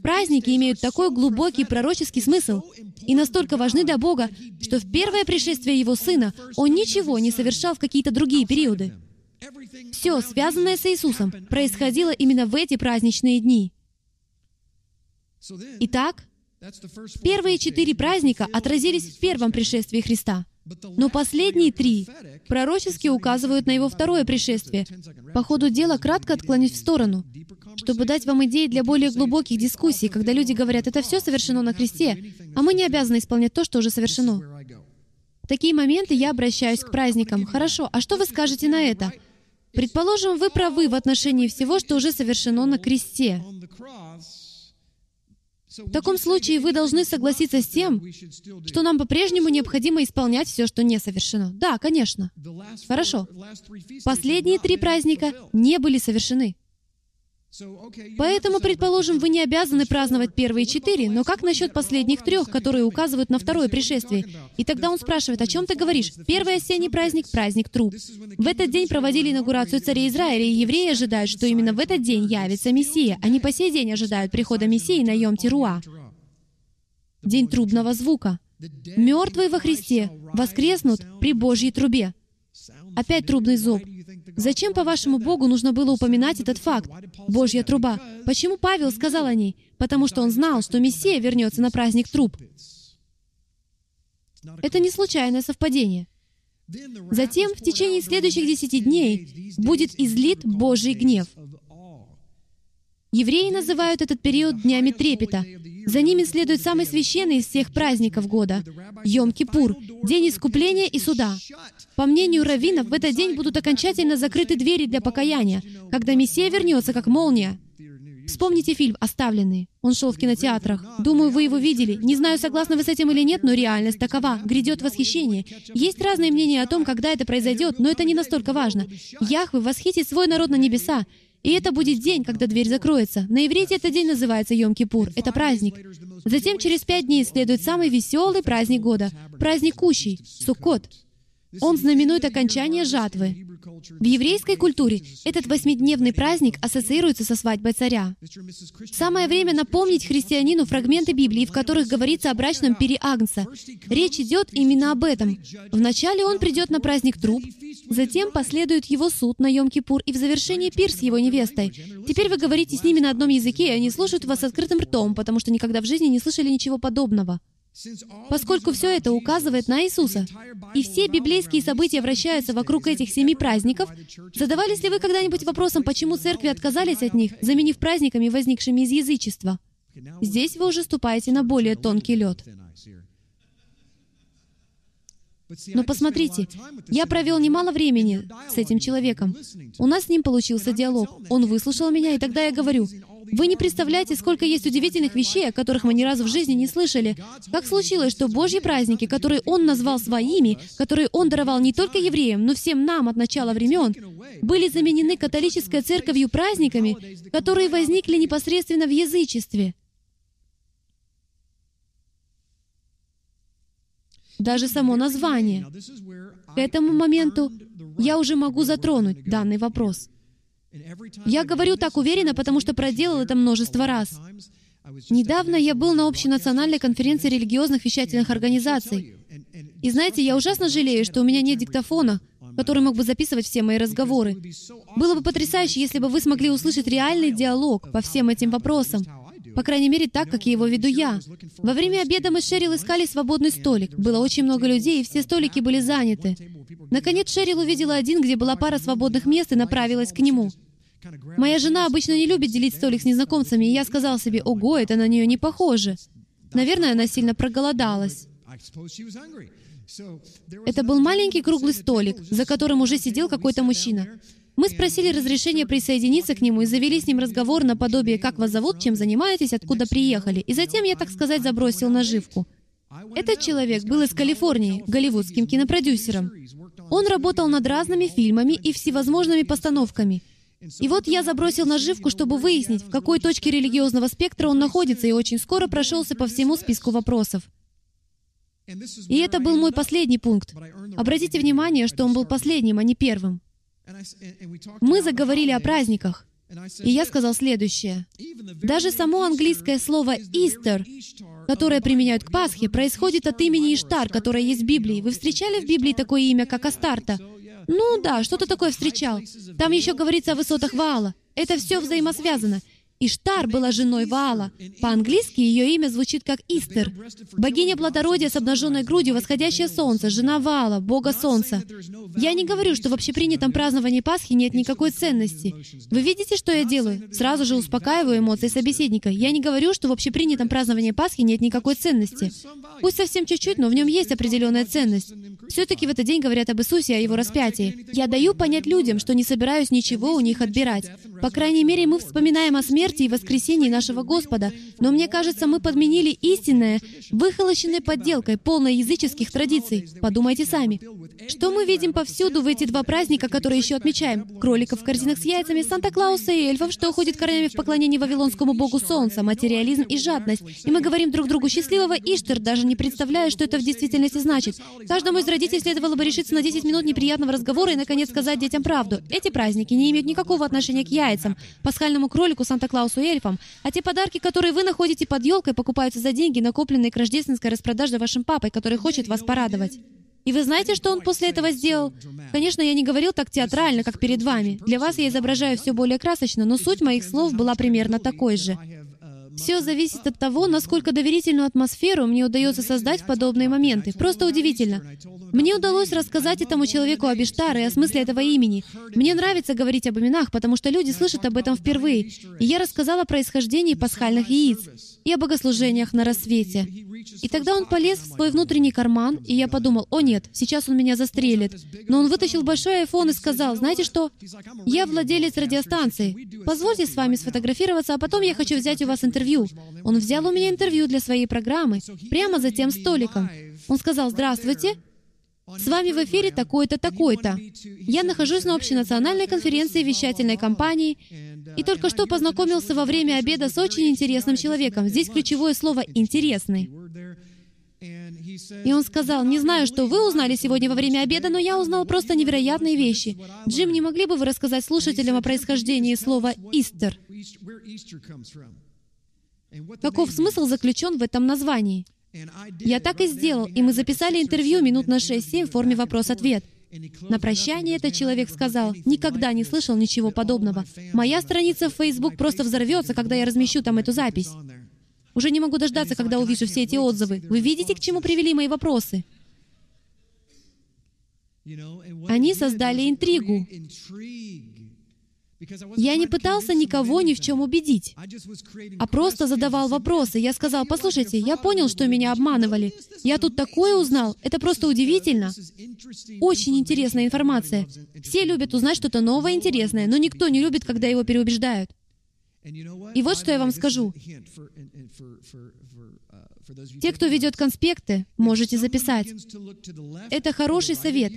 Праздники имеют такой глубокий пророческий смысл и настолько важны для Бога, что в первое пришествие Его Сына Он ничего не совершал в какие-то другие периоды. Все, связанное с Иисусом, происходило именно в эти праздничные дни. Итак, первые четыре праздника отразились в первом пришествии Христа. Но последние три пророчески указывают на его второе пришествие. По ходу дела кратко отклонить в сторону, чтобы дать вам идеи для более глубоких дискуссий, когда люди говорят, это все совершено на Христе, а мы не обязаны исполнять то, что уже совершено. Такие моменты я обращаюсь к праздникам. Хорошо, а что вы скажете на это? Предположим, вы правы в отношении всего, что уже совершено на кресте. В таком случае вы должны согласиться с тем, что нам по-прежнему необходимо исполнять все, что не совершено. Да, конечно. Хорошо. Последние три праздника не были совершены. Поэтому, предположим, вы не обязаны праздновать первые четыре, но как насчет последних трех, которые указывают на второе пришествие? И тогда он спрашивает, о чем ты говоришь? Первый осенний праздник — праздник труп. В этот день проводили инаугурацию царя Израиля, и евреи ожидают, что именно в этот день явится Мессия. Они по сей день ожидают прихода Мессии на Йом Тируа. День трубного звука. Мертвые во Христе воскреснут при Божьей трубе. Опять трубный зуб. Зачем, по-вашему, Богу нужно было упоминать этот факт? Божья труба. Почему Павел сказал о ней? Потому что он знал, что Мессия вернется на праздник труб. Это не случайное совпадение. Затем, в течение следующих десяти дней, будет излит Божий гнев. Евреи называют этот период днями трепета. За ними следует самый священный из всех праздников года — Йом-Кипур, день искупления и суда. По мнению раввинов, в этот день будут окончательно закрыты двери для покаяния, когда Мессия вернется, как молния. Вспомните фильм «Оставленный». Он шел в кинотеатрах. Думаю, вы его видели. Не знаю, согласны вы с этим или нет, но реальность такова. Грядет восхищение. Есть разные мнения о том, когда это произойдет, но это не настолько важно. Яхве восхитит свой народ на небеса. И это будет день, когда дверь закроется. На иврите этот день называется Йом-Кипур. Это праздник. Затем через пять дней следует самый веселый праздник года. Праздник Кущий, Суккот. Он знаменует окончание жатвы. В еврейской культуре этот восьмидневный праздник ассоциируется со свадьбой царя. Самое время напомнить христианину фрагменты Библии, в которых говорится о брачном Агнца. Речь идет именно об этом. Вначале он придет на праздник труп, затем последует его суд на Йом-Кипур и в завершении пир с его невестой. Теперь вы говорите с ними на одном языке, и они слушают вас с открытым ртом, потому что никогда в жизни не слышали ничего подобного. Поскольку все это указывает на Иисуса, и все библейские события вращаются вокруг этих семи праздников, задавались ли вы когда-нибудь вопросом, почему церкви отказались от них, заменив праздниками, возникшими из язычества? Здесь вы уже ступаете на более тонкий лед. Но посмотрите, я провел немало времени с этим человеком. У нас с ним получился диалог. Он выслушал меня, и тогда я говорю, вы не представляете, сколько есть удивительных вещей, о которых мы ни разу в жизни не слышали. Как случилось, что Божьи праздники, которые Он назвал своими, которые Он даровал не только евреям, но всем нам от начала времен, были заменены католической церковью праздниками, которые возникли непосредственно в язычестве. Даже само название. К этому моменту я уже могу затронуть данный вопрос. Я говорю так уверенно, потому что проделал это множество раз. Недавно я был на общенациональной конференции религиозных вещательных организаций. И знаете, я ужасно жалею, что у меня нет диктофона, который мог бы записывать все мои разговоры. Было бы потрясающе, если бы вы смогли услышать реальный диалог по всем этим вопросам. По крайней мере, так, как я его веду я. Во время обеда мы с Шерил искали свободный столик. Было очень много людей, и все столики были заняты. Наконец Шерил увидела один, где была пара свободных мест, и направилась к нему. Моя жена обычно не любит делить столик с незнакомцами, и я сказал себе, ого, это на нее не похоже. Наверное, она сильно проголодалась. Это был маленький круглый столик, за которым уже сидел какой-то мужчина. Мы спросили разрешения присоединиться к нему и завели с ним разговор наподобие «Как вас зовут?», «Чем занимаетесь?», «Откуда приехали?». И затем я, так сказать, забросил наживку. Этот человек был из Калифорнии, голливудским кинопродюсером. Он работал над разными фильмами и всевозможными постановками. И вот я забросил наживку, чтобы выяснить, в какой точке религиозного спектра он находится, и очень скоро прошелся по всему списку вопросов. И это был мой последний пункт. Обратите внимание, что он был последним, а не первым. Мы заговорили о праздниках. И я сказал следующее. Даже само английское слово «Истер», которое применяют к Пасхе, происходит от имени Иштар, которое есть в Библии. Вы встречали в Библии такое имя, как Астарта? Ну да, что-то такое встречал. Там еще говорится о высотах Ваала. Это все взаимосвязано. Иштар была женой Ваала. По-английски ее имя звучит как Истер. Богиня плодородия с обнаженной грудью, восходящее солнце, жена Ваала, бога солнца. Я не говорю, что в общепринятом праздновании Пасхи нет никакой ценности. Вы видите, что я делаю? Сразу же успокаиваю эмоции собеседника. Я не говорю, что в общепринятом праздновании Пасхи нет никакой ценности. Пусть совсем чуть-чуть, но в нем есть определенная ценность. Все-таки в этот день говорят об Иисусе, о Его распятии. Я даю понять людям, что не собираюсь ничего у них отбирать. По крайней мере, мы вспоминаем о смерти смерти и воскресении нашего Господа. Но мне кажется, мы подменили истинное выхолощенной подделкой, полной языческих традиций. Подумайте сами. Что мы видим повсюду в эти два праздника, которые еще отмечаем? Кроликов в корзинах с яйцами, Санта-Клауса и эльфов, что уходит корнями в поклонении вавилонскому богу солнца, материализм и жадность. И мы говорим друг другу «счастливого Иштер», даже не представляя, что это в действительности значит. Каждому из родителей следовало бы решиться на 10 минут неприятного разговора и, наконец, сказать детям правду. Эти праздники не имеют никакого отношения к яйцам, пасхальному кролику, Санта-Клаусу Клаусу эльфам, а те подарки, которые вы находите под елкой, покупаются за деньги, накопленные к рождественской распродаже вашим папой, который хочет вас порадовать. И вы знаете, что он после этого сделал? Конечно, я не говорил так театрально, как перед вами. Для вас я изображаю все более красочно, но суть моих слов была примерно такой же. Все зависит от того, насколько доверительную атмосферу мне удается создать в подобные моменты. Просто удивительно. Мне удалось рассказать этому человеку об Иштаре и о смысле этого имени. Мне нравится говорить об именах, потому что люди слышат об этом впервые. И я рассказала о происхождении пасхальных яиц и о богослужениях на рассвете. И тогда он полез в свой внутренний карман, и я подумал, о нет, сейчас он меня застрелит. Но он вытащил большой iPhone и сказал, знаете что? Я владелец радиостанции. Позвольте с вами сфотографироваться, а потом я хочу взять у вас интервью. Он взял у меня интервью для своей программы, прямо за тем столиком. Он сказал, здравствуйте, с вами в эфире такой-то, такой-то. Я нахожусь на общенациональной конференции вещательной компании и только что познакомился во время обеда с очень интересным человеком. Здесь ключевое слово «интересный». И он сказал, не знаю, что вы узнали сегодня во время обеда, но я узнал просто невероятные вещи. Джим, не могли бы вы рассказать слушателям о происхождении слова «Истер»? Каков смысл заключен в этом названии? Я так и сделал, и мы записали интервью минут на 6-7 в форме вопрос-ответ. На прощание этот человек сказал, «Никогда не слышал ничего подобного. Моя страница в Facebook просто взорвется, когда я размещу там эту запись. Уже не могу дождаться, когда увижу все эти отзывы. Вы видите, к чему привели мои вопросы?» Они создали интригу. Я не пытался никого ни в чем убедить, а просто задавал вопросы. Я сказал, послушайте, я понял, что меня обманывали. Я тут такое узнал. Это просто удивительно. Очень интересная информация. Все любят узнать что-то новое интересное, но никто не любит, когда его переубеждают. И вот что я вам скажу. Те, кто ведет конспекты, можете записать. Это хороший совет.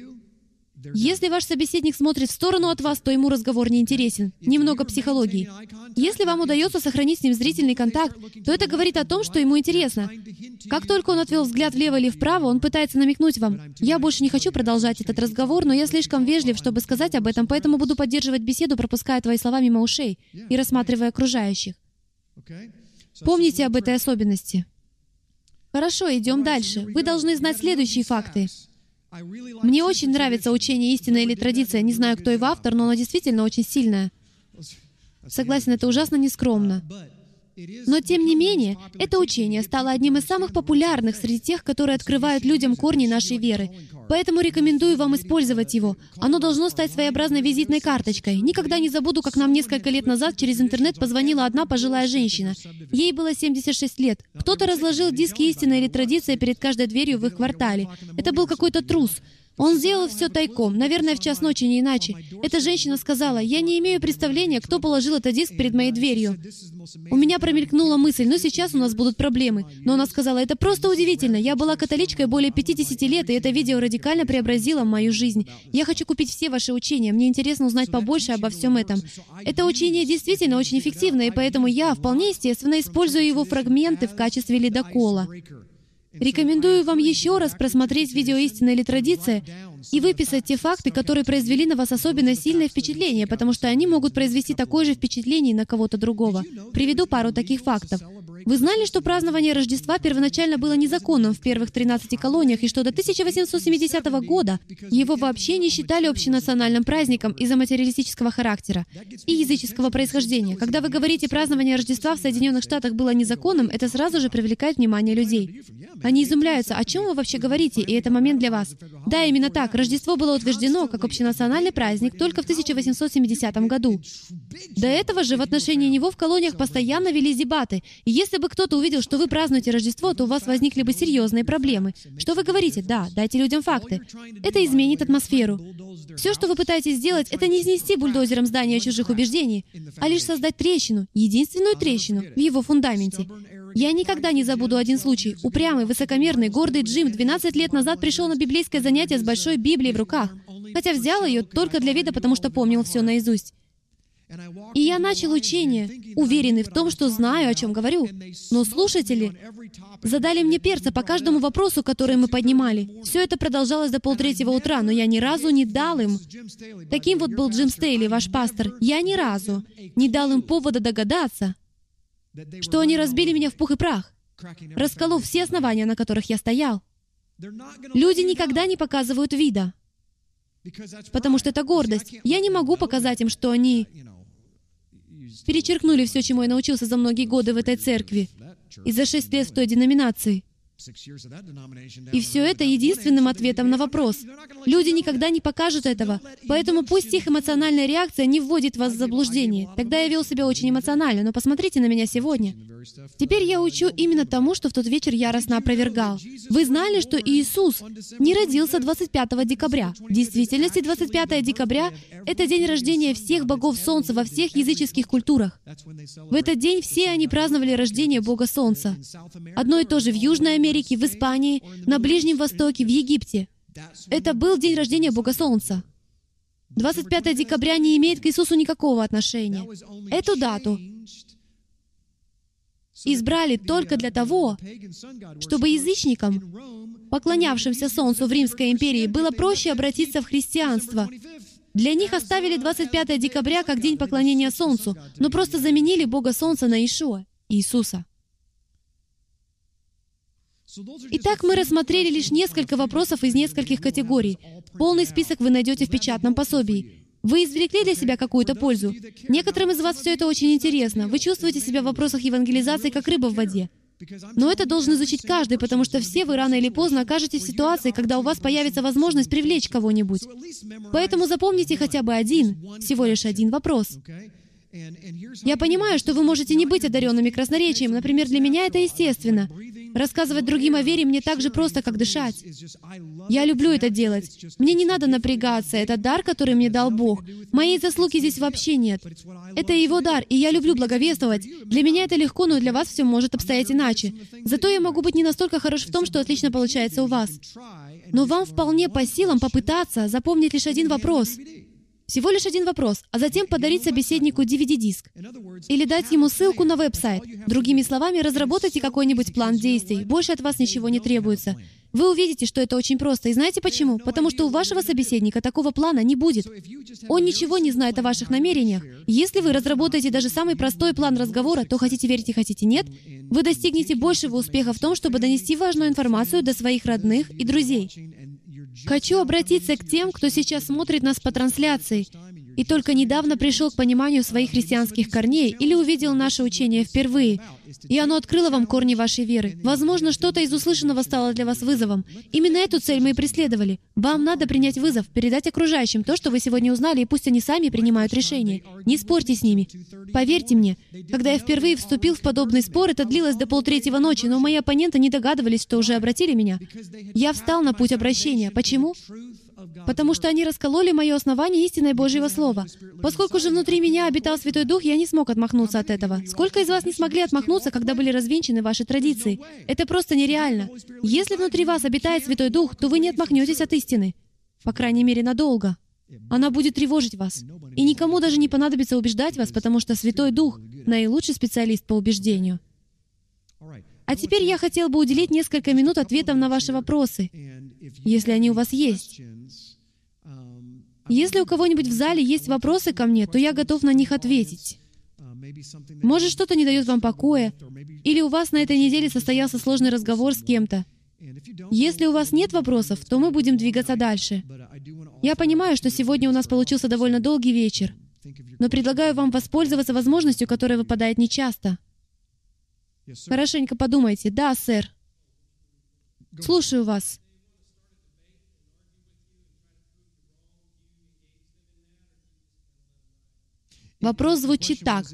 Если ваш собеседник смотрит в сторону от вас, то ему разговор не интересен. Немного психологии. Если вам удается сохранить с ним зрительный контакт, то это говорит о том, что ему интересно. Как только он отвел взгляд влево или вправо, он пытается намекнуть вам. Я больше не хочу продолжать этот разговор, но я слишком вежлив, чтобы сказать об этом, поэтому буду поддерживать беседу, пропуская твои слова мимо ушей и рассматривая окружающих. Помните об этой особенности. Хорошо, идем дальше. Вы должны знать следующие факты. Мне очень нравится учение истина или традиция. Не знаю, кто его автор, но оно действительно очень сильное. Согласен, это ужасно нескромно. Но, тем не менее, это учение стало одним из самых популярных среди тех, которые открывают людям корни нашей веры. Поэтому рекомендую вам использовать его. Оно должно стать своеобразной визитной карточкой. Никогда не забуду, как нам несколько лет назад через интернет позвонила одна пожилая женщина. Ей было 76 лет. Кто-то разложил диски истины или традиция перед каждой дверью в их квартале. Это был какой-то трус. Он сделал все тайком, наверное, в час ночи, не иначе. Эта женщина сказала, «Я не имею представления, кто положил этот диск перед моей дверью». У меня промелькнула мысль, ну сейчас у нас будут проблемы. Но она сказала, «Это просто удивительно. Я была католичкой более 50 лет, и это видео радикально преобразило мою жизнь. Я хочу купить все ваши учения. Мне интересно узнать побольше обо всем этом». Это учение действительно очень эффективно, и поэтому я, вполне естественно, использую его фрагменты в качестве ледокола. Рекомендую вам еще раз просмотреть видео «Истина или традиция» и выписать те факты, которые произвели на вас особенно сильное впечатление, потому что они могут произвести такое же впечатление на кого-то другого. Приведу пару таких фактов. Вы знали, что празднование Рождества первоначально было незаконным в первых 13 колониях, и что до 1870 года его вообще не считали общенациональным праздником из-за материалистического характера и языческого происхождения. Когда вы говорите празднование Рождества в Соединенных Штатах было незаконным, это сразу же привлекает внимание людей. Они изумляются, о чем вы вообще говорите, и это момент для вас. Да, именно так. Рождество было утверждено как общенациональный праздник только в 1870 году. До этого же в отношении него в колониях постоянно велись дебаты. И если бы кто-то увидел, что вы празднуете Рождество, то у вас возникли бы серьезные проблемы. Что вы говорите? Да, дайте людям факты. Это изменит атмосферу. Все, что вы пытаетесь сделать, это не снести бульдозером здание чужих убеждений, а лишь создать трещину, единственную трещину в его фундаменте. Я никогда не забуду один случай. Упрямый, высокомерный, гордый Джим 12 лет назад пришел на библейское занятие с большой Библией в руках, хотя взял ее только для вида, потому что помнил все наизусть. И я начал учение, уверенный в том, что знаю, о чем говорю. Но слушатели задали мне перца по каждому вопросу, который мы поднимали. Все это продолжалось до полтретьего утра, но я ни разу не дал им... Таким вот был Джим Стейли, ваш пастор. Я ни разу не дал им повода догадаться, что они разбили меня в пух и прах, расколов все основания, на которых я стоял. Люди никогда не показывают вида, потому что это гордость. Я не могу показать им, что они перечеркнули все, чему я научился за многие годы в этой церкви и за шесть лет в той деноминации. И все это единственным ответом на вопрос. Люди никогда не покажут этого, поэтому пусть их эмоциональная реакция не вводит вас в заблуждение. Тогда я вел себя очень эмоционально, но посмотрите на меня сегодня. Теперь я учу именно тому, что в тот вечер яростно опровергал. Вы знали, что Иисус не родился 25 декабря. В действительности 25 декабря — это день рождения всех богов Солнца во всех языческих культурах. В этот день все они праздновали рождение Бога Солнца. Одно и то же в Южной Америке, Америке, в Испании, на Ближнем Востоке, в Египте. Это был день рождения Бога Солнца. 25 декабря не имеет к Иисусу никакого отношения. Эту дату избрали только для того, чтобы язычникам, поклонявшимся Солнцу в Римской империи, было проще обратиться в христианство. Для них оставили 25 декабря как день поклонения Солнцу, но просто заменили Бога Солнца на Ишуа, Иисуса. Итак, мы рассмотрели лишь несколько вопросов из нескольких категорий. Полный список вы найдете в печатном пособии. Вы извлекли для себя какую-то пользу. Некоторым из вас все это очень интересно. Вы чувствуете себя в вопросах евангелизации как рыба в воде. Но это должен изучить каждый, потому что все вы рано или поздно окажетесь в ситуации, когда у вас появится возможность привлечь кого-нибудь. Поэтому запомните хотя бы один, всего лишь один вопрос. Я понимаю, что вы можете не быть одаренными красноречием. Например, для меня это естественно. Рассказывать другим о вере мне так же просто, как дышать. Я люблю это делать. Мне не надо напрягаться. Это дар, который мне дал Бог. Моей заслуги здесь вообще нет. Это Его дар, и я люблю благовествовать. Для меня это легко, но для вас все может обстоять иначе. Зато я могу быть не настолько хорош в том, что отлично получается у вас. Но вам вполне по силам попытаться запомнить лишь один вопрос — всего лишь один вопрос, а затем подарить собеседнику DVD-диск. Или дать ему ссылку на веб-сайт. Другими словами, разработайте какой-нибудь план действий. Больше от вас ничего не требуется. Вы увидите, что это очень просто. И знаете почему? Потому что у вашего собеседника такого плана не будет. Он ничего не знает о ваших намерениях. Если вы разработаете даже самый простой план разговора, то хотите верьте, хотите нет, вы достигнете большего успеха в том, чтобы донести важную информацию до своих родных и друзей. Хочу обратиться к тем, кто сейчас смотрит нас по трансляции и только недавно пришел к пониманию своих христианских корней или увидел наше учение впервые, и оно открыло вам корни вашей веры. Возможно, что-то из услышанного стало для вас вызовом. Именно эту цель мы и преследовали. Вам надо принять вызов, передать окружающим то, что вы сегодня узнали, и пусть они сами принимают решение. Не спорьте с ними. Поверьте мне, когда я впервые вступил в подобный спор, это длилось до полтретьего ночи, но мои оппоненты не догадывались, что уже обратили меня. Я встал на путь обращения. Почему? Потому что они раскололи мое основание истиной Божьего Слова. Поскольку же внутри меня обитал Святой Дух, я не смог отмахнуться от этого. Сколько из вас не смогли отмахнуться, когда были развенчаны ваши традиции? Это просто нереально. Если внутри вас обитает Святой Дух, то вы не отмахнетесь от истины. По крайней мере, надолго. Она будет тревожить вас. И никому даже не понадобится убеждать вас, потому что Святой Дух — наилучший специалист по убеждению. А теперь я хотел бы уделить несколько минут ответам на ваши вопросы, если они у вас есть. Если у кого-нибудь в зале есть вопросы ко мне, то я готов на них ответить. Может, что-то не дает вам покоя, или у вас на этой неделе состоялся сложный разговор с кем-то. Если у вас нет вопросов, то мы будем двигаться дальше. Я понимаю, что сегодня у нас получился довольно долгий вечер, но предлагаю вам воспользоваться возможностью, которая выпадает нечасто. Хорошенько подумайте. Да, сэр. Слушаю вас. Вопрос звучит так.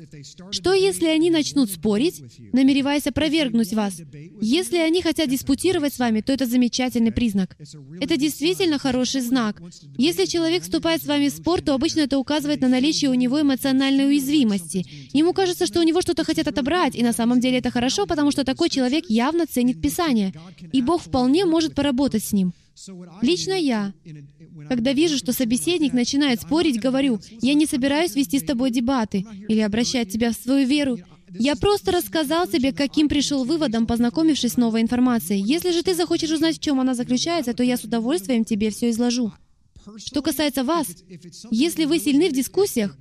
Что если они начнут спорить, намереваясь опровергнуть вас? Если они хотят диспутировать с вами, то это замечательный признак. Это действительно хороший знак. Если человек вступает с вами в спор, то обычно это указывает на наличие у него эмоциональной уязвимости. Ему кажется, что у него что-то хотят отобрать, и на самом деле это хорошо, потому что такой человек явно ценит Писание, и Бог вполне может поработать с ним. Лично я, когда вижу, что собеседник начинает спорить, говорю, «Я не собираюсь вести с тобой дебаты или обращать тебя в свою веру. Я просто рассказал тебе, каким пришел выводом, познакомившись с новой информацией. Если же ты захочешь узнать, в чем она заключается, то я с удовольствием тебе все изложу. Что касается вас, если вы сильны в дискуссиях,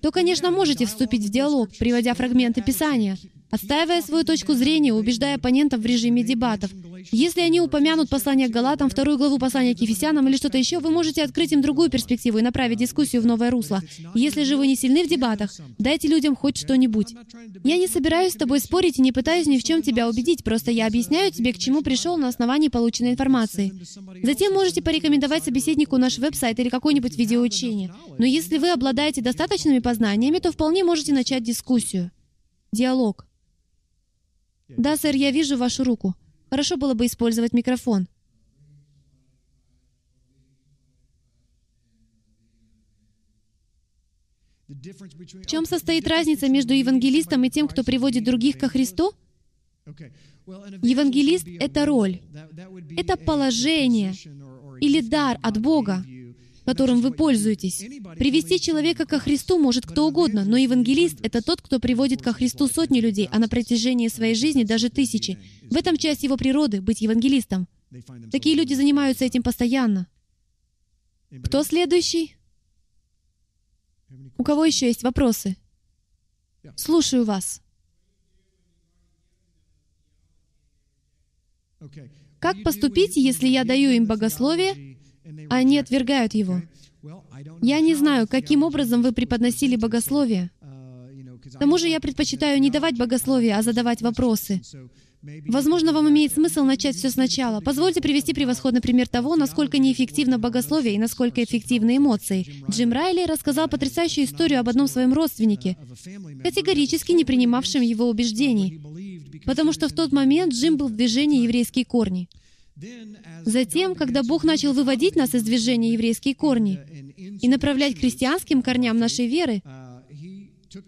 то, конечно, можете вступить в диалог, приводя фрагменты Писания, отстаивая свою точку зрения, убеждая оппонентов в режиме дебатов. Если они упомянут послание к Галатам, вторую главу послания к Ефесянам или что-то еще, вы можете открыть им другую перспективу и направить дискуссию в новое русло. Если же вы не сильны в дебатах, дайте людям хоть что-нибудь. Я не собираюсь с тобой спорить и не пытаюсь ни в чем тебя убедить, просто я объясняю тебе, к чему пришел на основании полученной информации. Затем можете порекомендовать собеседнику наш веб-сайт или какое-нибудь видеоучение. Но если вы обладаете достаточными познаниями, то вполне можете начать дискуссию. Диалог. Да, сэр, я вижу вашу руку. Хорошо было бы использовать микрофон. В чем состоит разница между евангелистом и тем, кто приводит других ко Христу? Евангелист — это роль, это положение или дар от Бога, которым вы пользуетесь. Привести человека ко Христу может кто угодно, но евангелист — это тот, кто приводит ко Христу сотни людей, а на протяжении своей жизни даже тысячи. В этом часть его природы — быть евангелистом. Такие люди занимаются этим постоянно. Кто следующий? У кого еще есть вопросы? Слушаю вас. Как поступить, если я даю им богословие, они отвергают его. Я не знаю, каким образом вы преподносили богословие. К тому же я предпочитаю не давать богословие, а задавать вопросы. Возможно, вам имеет смысл начать все сначала. Позвольте привести превосходный пример того, насколько неэффективно богословие и насколько эффективны эмоции. Джим Райли рассказал потрясающую историю об одном своем родственнике, категорически не принимавшем его убеждений, потому что в тот момент Джим был в движении еврейские корни. Затем, когда Бог начал выводить нас из движения еврейские корни и направлять к христианским корням нашей веры,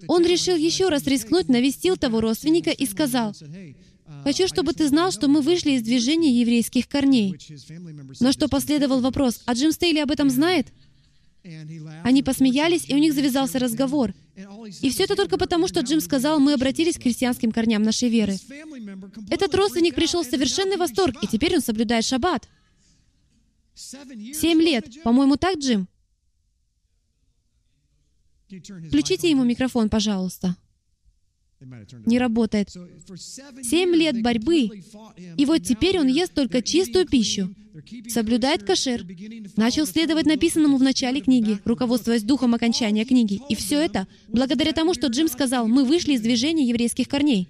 Он решил еще раз рискнуть, навестил того родственника и сказал, «Хочу, чтобы ты знал, что мы вышли из движения еврейских корней». На что последовал вопрос, «А Джим Стейли об этом знает?» Они посмеялись, и у них завязался разговор. И все это только потому, что Джим сказал, мы обратились к христианским корням нашей веры. Этот родственник пришел в совершенный восторг, и теперь он соблюдает шаббат. Семь лет. По-моему, так, Джим? Включите ему микрофон, пожалуйста. Не работает. Семь лет борьбы, и вот теперь он ест только чистую пищу соблюдает кошер, начал следовать написанному в начале книги, руководствуясь духом окончания книги. И все это благодаря тому, что Джим сказал, мы вышли из движения еврейских корней.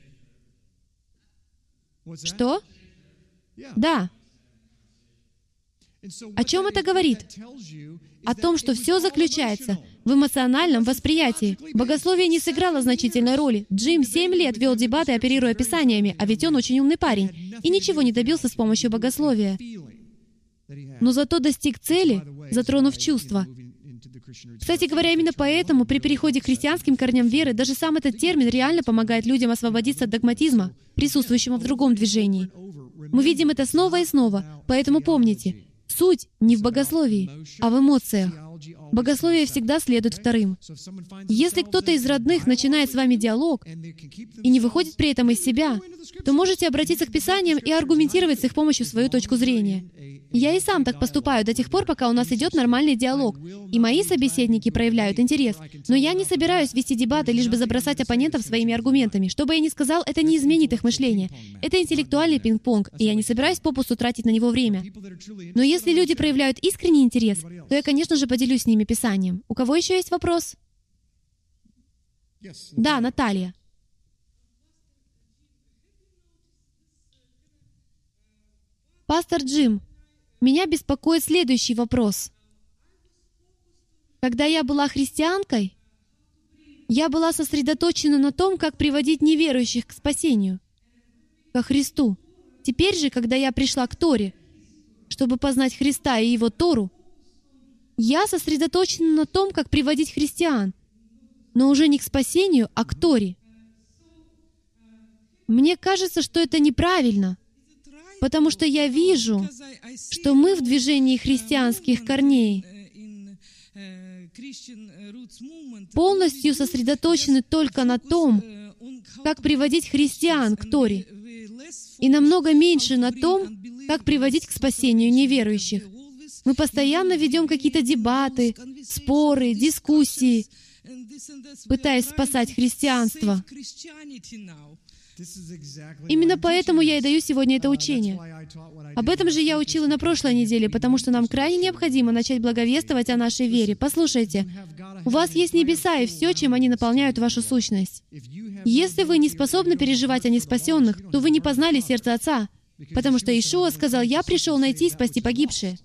Что? Да. О чем это говорит? О том, что все заключается в эмоциональном восприятии. Богословие не сыграло значительной роли. Джим семь лет вел дебаты, оперируя писаниями, а ведь он очень умный парень, и ничего не добился с помощью богословия но зато достиг цели, затронув чувства. Кстати говоря, именно поэтому при переходе к христианским корням веры даже сам этот термин реально помогает людям освободиться от догматизма, присутствующего в другом движении. Мы видим это снова и снова, поэтому помните, суть не в богословии, а в эмоциях. Богословие всегда следует вторым. Если кто-то из родных начинает с вами диалог и не выходит при этом из себя, то можете обратиться к Писаниям и аргументировать с их помощью свою точку зрения. Я и сам так поступаю до тех пор, пока у нас идет нормальный диалог, и мои собеседники проявляют интерес. Но я не собираюсь вести дебаты, лишь бы забросать оппонентов своими аргументами. Что бы я ни сказал, это не изменит их мышление. Это интеллектуальный пинг-понг, и я не собираюсь попусту тратить на него время. Но если люди проявляют искренний интерес, то я, конечно же, поделюсь с ними Писанием. У кого еще есть вопрос? Да, Наталья. Пастор Джим, меня беспокоит следующий вопрос. Когда я была христианкой, я была сосредоточена на том, как приводить неверующих к спасению, ко Христу. Теперь же, когда я пришла к Торе, чтобы познать Христа и Его Тору, я сосредоточена на том, как приводить христиан, но уже не к спасению, а к Торе. Мне кажется, что это неправильно — потому что я вижу, что мы в движении христианских корней полностью сосредоточены только на том, как приводить христиан к Торе, и намного меньше на том, как приводить к спасению неверующих. Мы постоянно ведем какие-то дебаты, споры, дискуссии, пытаясь спасать христианство. Именно поэтому я и даю сегодня это учение. Об этом же я учила на прошлой неделе, потому что нам крайне необходимо начать благовествовать о нашей вере. Послушайте, у вас есть небеса и все, чем они наполняют вашу сущность. Если вы не способны переживать о неспасенных, то вы не познали сердце Отца, потому что Ишуа сказал, «Я пришел найти и спасти погибшие».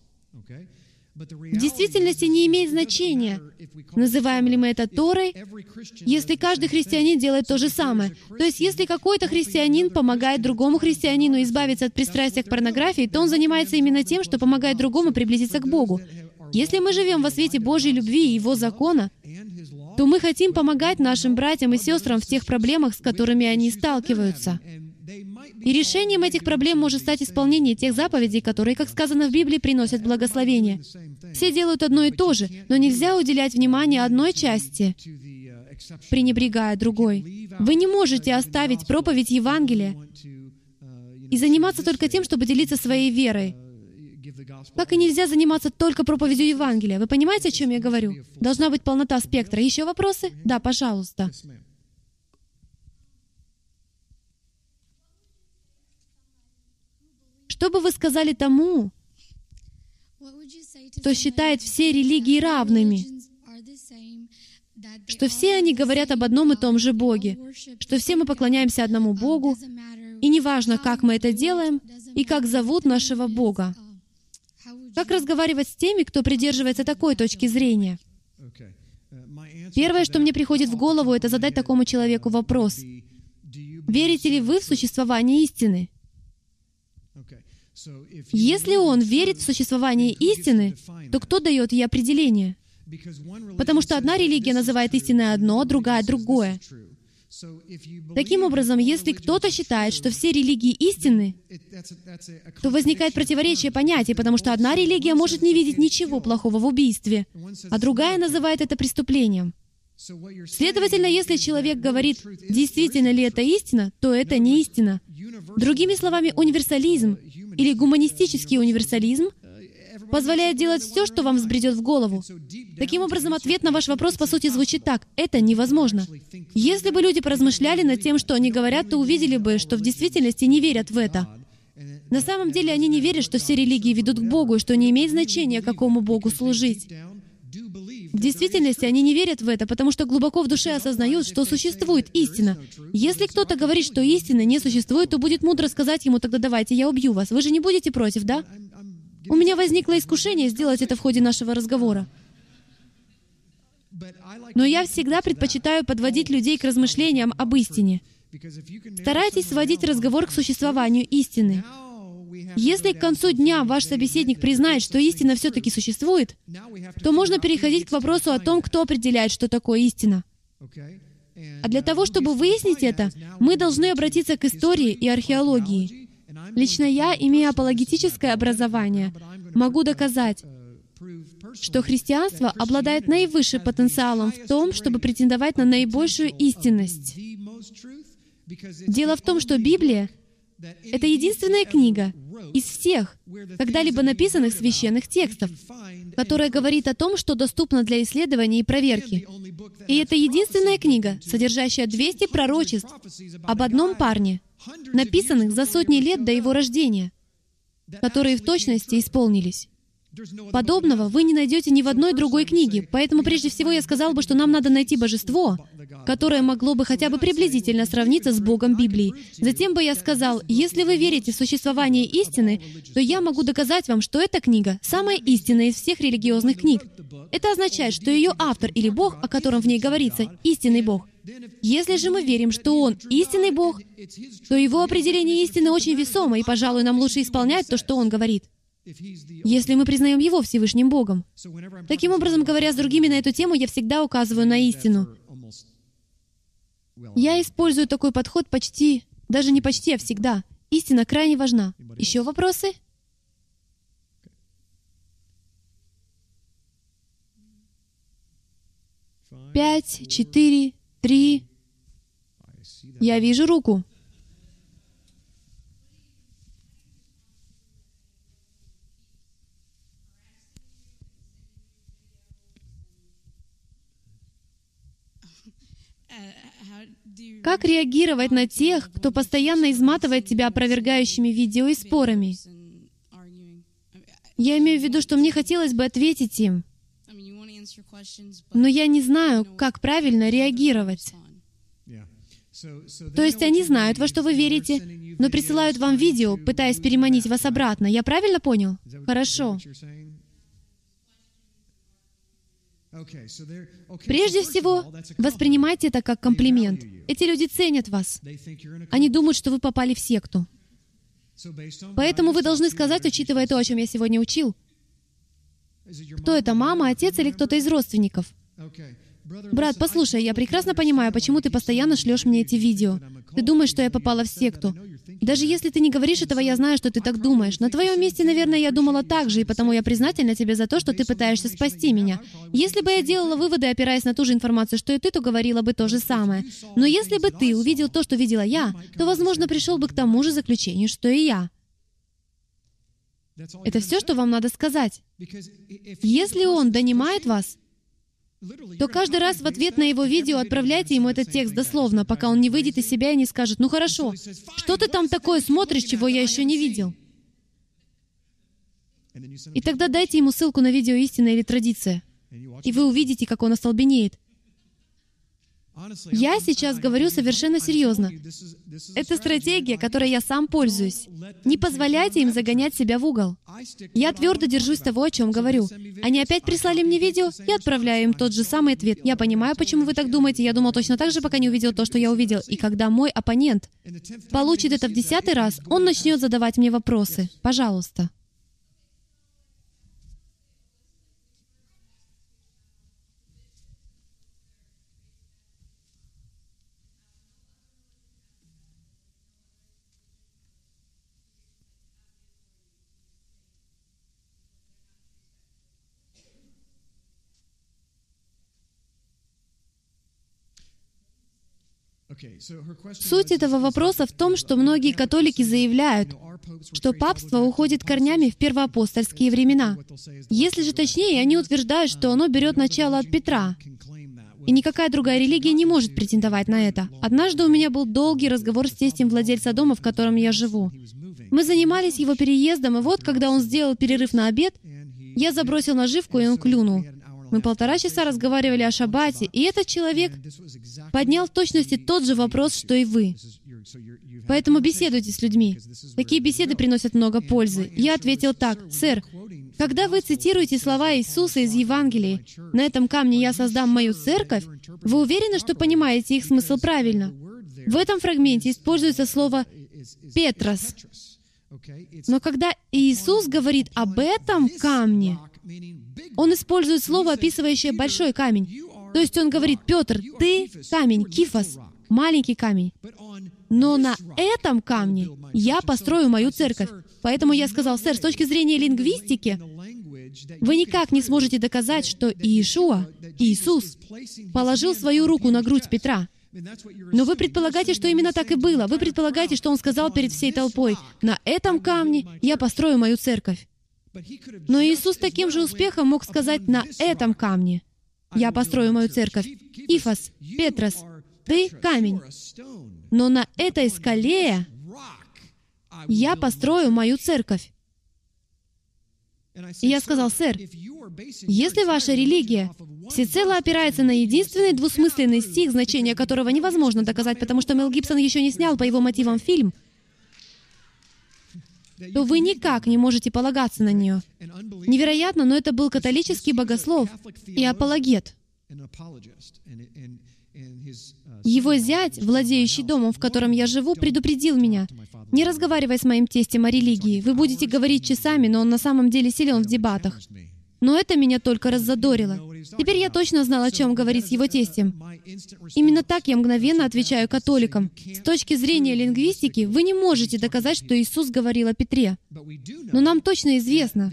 В действительности не имеет значения, называем ли мы это Торой, если каждый христианин делает то же самое. То есть, если какой-то христианин помогает другому христианину избавиться от пристрастия к порнографии, то он занимается именно тем, что помогает другому приблизиться к Богу. Если мы живем во свете Божьей любви и Его закона, то мы хотим помогать нашим братьям и сестрам в тех проблемах, с которыми они сталкиваются. И решением этих проблем может стать исполнение тех заповедей, которые, как сказано в Библии, приносят благословение. Все делают одно и то же, но нельзя уделять внимание одной части, пренебрегая другой. Вы не можете оставить проповедь Евангелия и заниматься только тем, чтобы делиться своей верой. Как и нельзя заниматься только проповедью Евангелия. Вы понимаете, о чем я говорю? Должна быть полнота спектра. Еще вопросы? Да, пожалуйста. Что бы вы сказали тому, кто считает все религии равными, что все они говорят об одном и том же Боге, что все мы поклоняемся одному Богу, и неважно, как мы это делаем и как зовут нашего Бога. Как разговаривать с теми, кто придерживается такой точки зрения? Первое, что мне приходит в голову, это задать такому человеку вопрос. Верите ли вы в существование истины? Если он верит в существование истины, то кто дает ей определение? Потому что одна религия называет истиной одно, другая — другое. Таким образом, если кто-то считает, что все религии истинны, то возникает противоречие понятий, потому что одна религия может не видеть ничего плохого в убийстве, а другая называет это преступлением. Следовательно, если человек говорит, действительно ли это истина, то это не истина. Другими словами, универсализм или гуманистический универсализм позволяет делать все, что вам взбредет в голову. Таким образом, ответ на ваш вопрос, по сути, звучит так. Это невозможно. Если бы люди поразмышляли над тем, что они говорят, то увидели бы, что в действительности не верят в это. На самом деле они не верят, что все религии ведут к Богу, и что не имеет значения, какому Богу служить. В действительности они не верят в это, потому что глубоко в душе осознают, что существует истина. Если кто-то говорит, что истины не существует, то будет мудро сказать ему, тогда давайте, я убью вас. Вы же не будете против, да? У меня возникло искушение сделать это в ходе нашего разговора. Но я всегда предпочитаю подводить людей к размышлениям об истине. Старайтесь сводить разговор к существованию истины. Если к концу дня ваш собеседник признает, что истина все-таки существует, то можно переходить к вопросу о том, кто определяет, что такое истина. А для того, чтобы выяснить это, мы должны обратиться к истории и археологии. Лично я, имея апологетическое образование, могу доказать, что христианство обладает наивысшим потенциалом в том, чтобы претендовать на наибольшую истинность. Дело в том, что Библия — это единственная книга из всех когда-либо написанных священных текстов, которая говорит о том, что доступно для исследования и проверки. И это единственная книга, содержащая 200 пророчеств об одном парне, написанных за сотни лет до его рождения, которые в точности исполнились. Подобного вы не найдете ни в одной другой книге, поэтому прежде всего я сказал бы, что нам надо найти божество, которое могло бы хотя бы приблизительно сравниться с Богом Библии. Затем бы я сказал, если вы верите в существование истины, то я могу доказать вам, что эта книга самая истинная из всех религиозных книг. Это означает, что ее автор или Бог, о котором в ней говорится, истинный Бог. Если же мы верим, что Он истинный Бог, то Его определение истины очень весомо, и, пожалуй, нам лучше исполнять то, что Он говорит если мы признаем Его Всевышним Богом. Таким образом, говоря с другими на эту тему, я всегда указываю на истину. Я использую такой подход почти, даже не почти, а всегда. Истина крайне важна. Еще вопросы? Пять, четыре, три. Я вижу руку. Как реагировать на тех, кто постоянно изматывает тебя опровергающими видео и спорами? Я имею в виду, что мне хотелось бы ответить им, но я не знаю, как правильно реагировать. То есть они знают, во что вы верите, но присылают вам видео, пытаясь переманить вас обратно. Я правильно понял? Хорошо. Прежде всего, воспринимайте это как комплимент. Эти люди ценят вас. Они думают, что вы попали в секту. Поэтому вы должны сказать, учитывая то, о чем я сегодня учил, кто это, мама, отец или кто-то из родственников. Брат, послушай, я прекрасно понимаю, почему ты постоянно шлешь мне эти видео. Ты думаешь, что я попала в секту. Даже если ты не говоришь этого, я знаю, что ты так думаешь. На твоем месте, наверное, я думала так же, и потому я признательна тебе за то, что ты пытаешься спасти меня. Если бы я делала выводы, опираясь на ту же информацию, что и ты, то говорила бы то же самое. Но если бы ты увидел то, что видела я, то, возможно, пришел бы к тому же заключению, что и я. Это все, что вам надо сказать. Если он донимает вас, то каждый раз в ответ на его видео отправляйте ему этот текст дословно, пока он не выйдет из себя и не скажет, «Ну хорошо, что ты там такое смотришь, чего я еще не видел?» И тогда дайте ему ссылку на видео «Истина или традиция», и вы увидите, как он остолбенеет. Я сейчас говорю совершенно серьезно. Это стратегия, которой я сам пользуюсь. Не позволяйте им загонять себя в угол. Я твердо держусь того, о чем говорю. Они опять прислали мне видео, я отправляю им тот же самый ответ. Я понимаю, почему вы так думаете. Я думал точно так же, пока не увидел то, что я увидел. И когда мой оппонент получит это в десятый раз, он начнет задавать мне вопросы. Пожалуйста. Суть этого вопроса в том, что многие католики заявляют, что папство уходит корнями в первоапостольские времена. Если же точнее, они утверждают, что оно берет начало от Петра. И никакая другая религия не может претендовать на это. Однажды у меня был долгий разговор с тестем владельца дома, в котором я живу. Мы занимались его переездом, и вот, когда он сделал перерыв на обед, я забросил наживку, и он клюнул. Мы полтора часа разговаривали о шаббате, и этот человек поднял в точности тот же вопрос, что и вы. Поэтому беседуйте с людьми. Такие беседы приносят много пользы. Я ответил так, «Сэр, когда вы цитируете слова Иисуса из Евангелия, «На этом камне я создам мою церковь», вы уверены, что понимаете их смысл правильно? В этом фрагменте используется слово «Петрос». Но когда Иисус говорит об этом камне, он использует слово, описывающее большой камень. То есть он говорит, Петр, ты камень, кифос, маленький камень. Но на этом камне я построю мою церковь. Поэтому я сказал, сэр, с точки зрения лингвистики, Вы никак не сможете доказать, что Иешуа, Иисус, положил свою руку на грудь Петра. Но вы предполагаете, что именно так и было. Вы предполагаете, что он сказал перед всей толпой, «На этом камне я построю мою церковь». Но Иисус таким же успехом мог сказать, «На этом камне я построю мою церковь». Ифас, Петрос, ты камень. Но на этой скале я построю мою церковь. И я сказал, сэр, если ваша религия всецело опирается на единственный двусмысленный стих, значение которого невозможно доказать, потому что Мел Гибсон еще не снял по его мотивам фильм, то вы никак не можете полагаться на нее. Невероятно, но это был католический богослов и апологет. Его зять, владеющий домом, в котором я живу, предупредил меня. Не разговаривай с моим тестем о религии. Вы будете говорить часами, но он на самом деле силен в дебатах. Но это меня только раззадорило. Теперь я точно знал, о чем говорить с его тестем. Именно так я мгновенно отвечаю католикам. С точки зрения лингвистики, вы не можете доказать, что Иисус говорил о Петре. Но нам точно известно,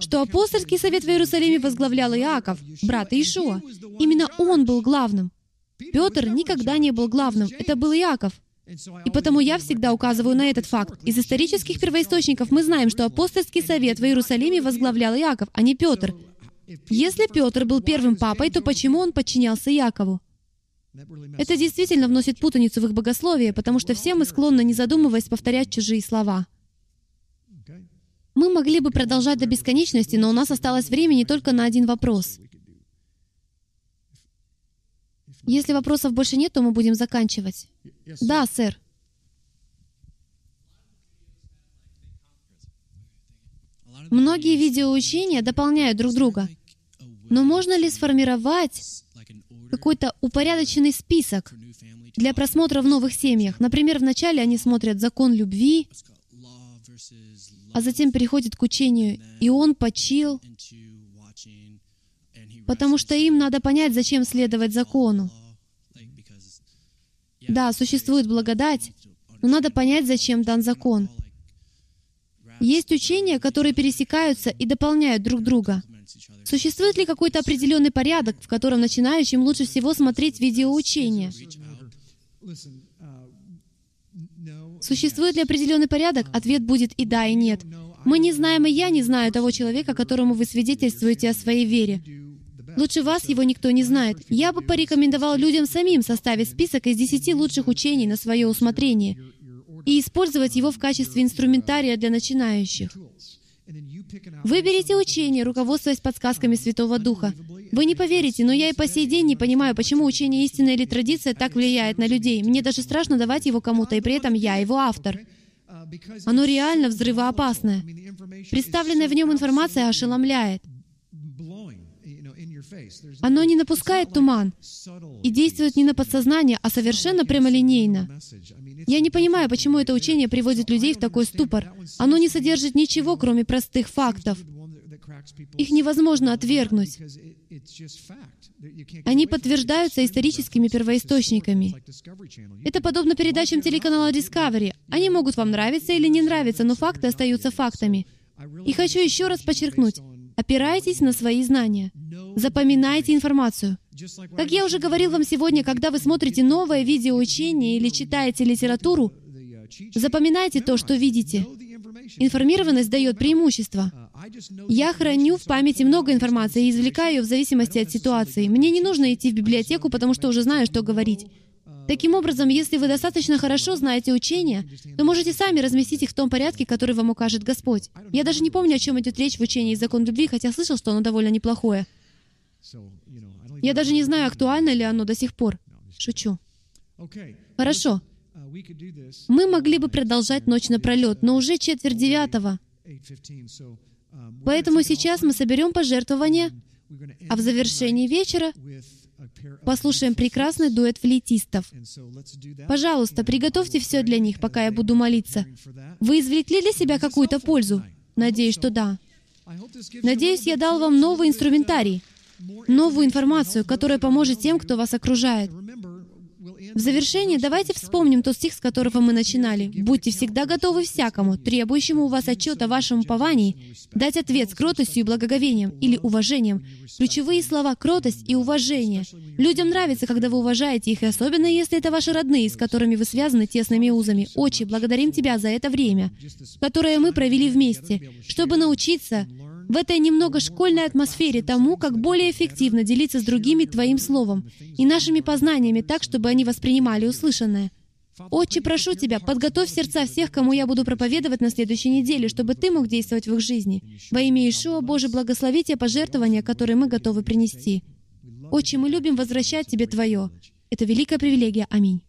что апостольский совет в Иерусалиме возглавлял Иаков, брат Иешуа. Именно он был главным. Петр никогда не был главным, это был Иаков. И потому я всегда указываю на этот факт. Из исторических первоисточников мы знаем, что апостольский совет в Иерусалиме возглавлял Иаков, а не Петр. Если Петр был первым папой, то почему он подчинялся Иакову? Это действительно вносит путаницу в их богословие, потому что все мы склонны, не задумываясь, повторять чужие слова. Мы могли бы продолжать до бесконечности, но у нас осталось времени только на один вопрос. Если вопросов больше нет, то мы будем заканчивать. Да, сэр. Многие видеоучения дополняют друг друга. Но можно ли сформировать какой-то упорядоченный список для просмотра в новых семьях? Например, вначале они смотрят «Закон любви», а затем переходят к учению «И он почил», потому что им надо понять, зачем следовать закону. Да, существует благодать, но надо понять, зачем дан закон. Есть учения, которые пересекаются и дополняют друг друга. Существует ли какой-то определенный порядок, в котором начинающим лучше всего смотреть видеоучения? Существует ли определенный порядок? Ответ будет и да, и нет. Мы не знаем, и я не знаю того человека, которому вы свидетельствуете о своей вере. Лучше вас его никто не знает. Я бы порекомендовал людям самим составить список из десяти лучших учений на свое усмотрение и использовать его в качестве инструментария для начинающих. Выберите учение, руководствуясь подсказками Святого Духа. Вы не поверите, но я и по сей день не понимаю, почему учение истины или традиция так влияет на людей. Мне даже страшно давать его кому-то, и при этом я его автор. Оно реально взрывоопасное. Представленная в нем информация ошеломляет. Оно не напускает туман и действует не на подсознание, а совершенно прямолинейно. Я не понимаю, почему это учение приводит людей в такой ступор. Оно не содержит ничего, кроме простых фактов. Их невозможно отвергнуть. Они подтверждаются историческими первоисточниками. Это подобно передачам телеканала Discovery. Они могут вам нравиться или не нравиться, но факты остаются фактами. И хочу еще раз подчеркнуть, опирайтесь на свои знания. Запоминайте информацию. Как я уже говорил вам сегодня, когда вы смотрите новое видеоучение или читаете литературу, запоминайте то, что видите. Информированность дает преимущество. Я храню в памяти много информации и извлекаю ее в зависимости от ситуации. Мне не нужно идти в библиотеку, потому что уже знаю, что говорить. Таким образом, если вы достаточно хорошо знаете учения, то можете сами разместить их в том порядке, который вам укажет Господь. Я даже не помню, о чем идет речь в учении «Закон любви», хотя слышал, что оно довольно неплохое. Я даже не знаю, актуально ли оно до сих пор. Шучу. Хорошо. Мы могли бы продолжать ночь напролет, но уже четверть девятого. Поэтому сейчас мы соберем пожертвования, а в завершении вечера послушаем прекрасный дуэт флейтистов. Пожалуйста, приготовьте все для них, пока я буду молиться. Вы извлекли для себя какую-то пользу? Надеюсь, что да. Надеюсь, я дал вам новый инструментарий, новую информацию, которая поможет тем, кто вас окружает. В завершение давайте вспомним тот стих, с которого мы начинали. «Будьте всегда готовы всякому, требующему у вас отчет о вашем уповании, дать ответ с кротостью и благоговением или уважением». Ключевые слова «кротость» и «уважение». Людям нравится, когда вы уважаете их, и особенно если это ваши родные, с которыми вы связаны тесными узами. Отче, благодарим Тебя за это время, которое мы провели вместе, чтобы научиться в этой немного школьной атмосфере тому, как более эффективно делиться с другими Твоим Словом и нашими познаниями так, чтобы они воспринимали услышанное. Отче, прошу Тебя, подготовь сердца всех, кому я буду проповедовать на следующей неделе, чтобы Ты мог действовать в их жизни. Во имя Ишуа, Боже, благослови те пожертвования, которые мы готовы принести. Отче, мы любим возвращать Тебе Твое. Это великая привилегия. Аминь.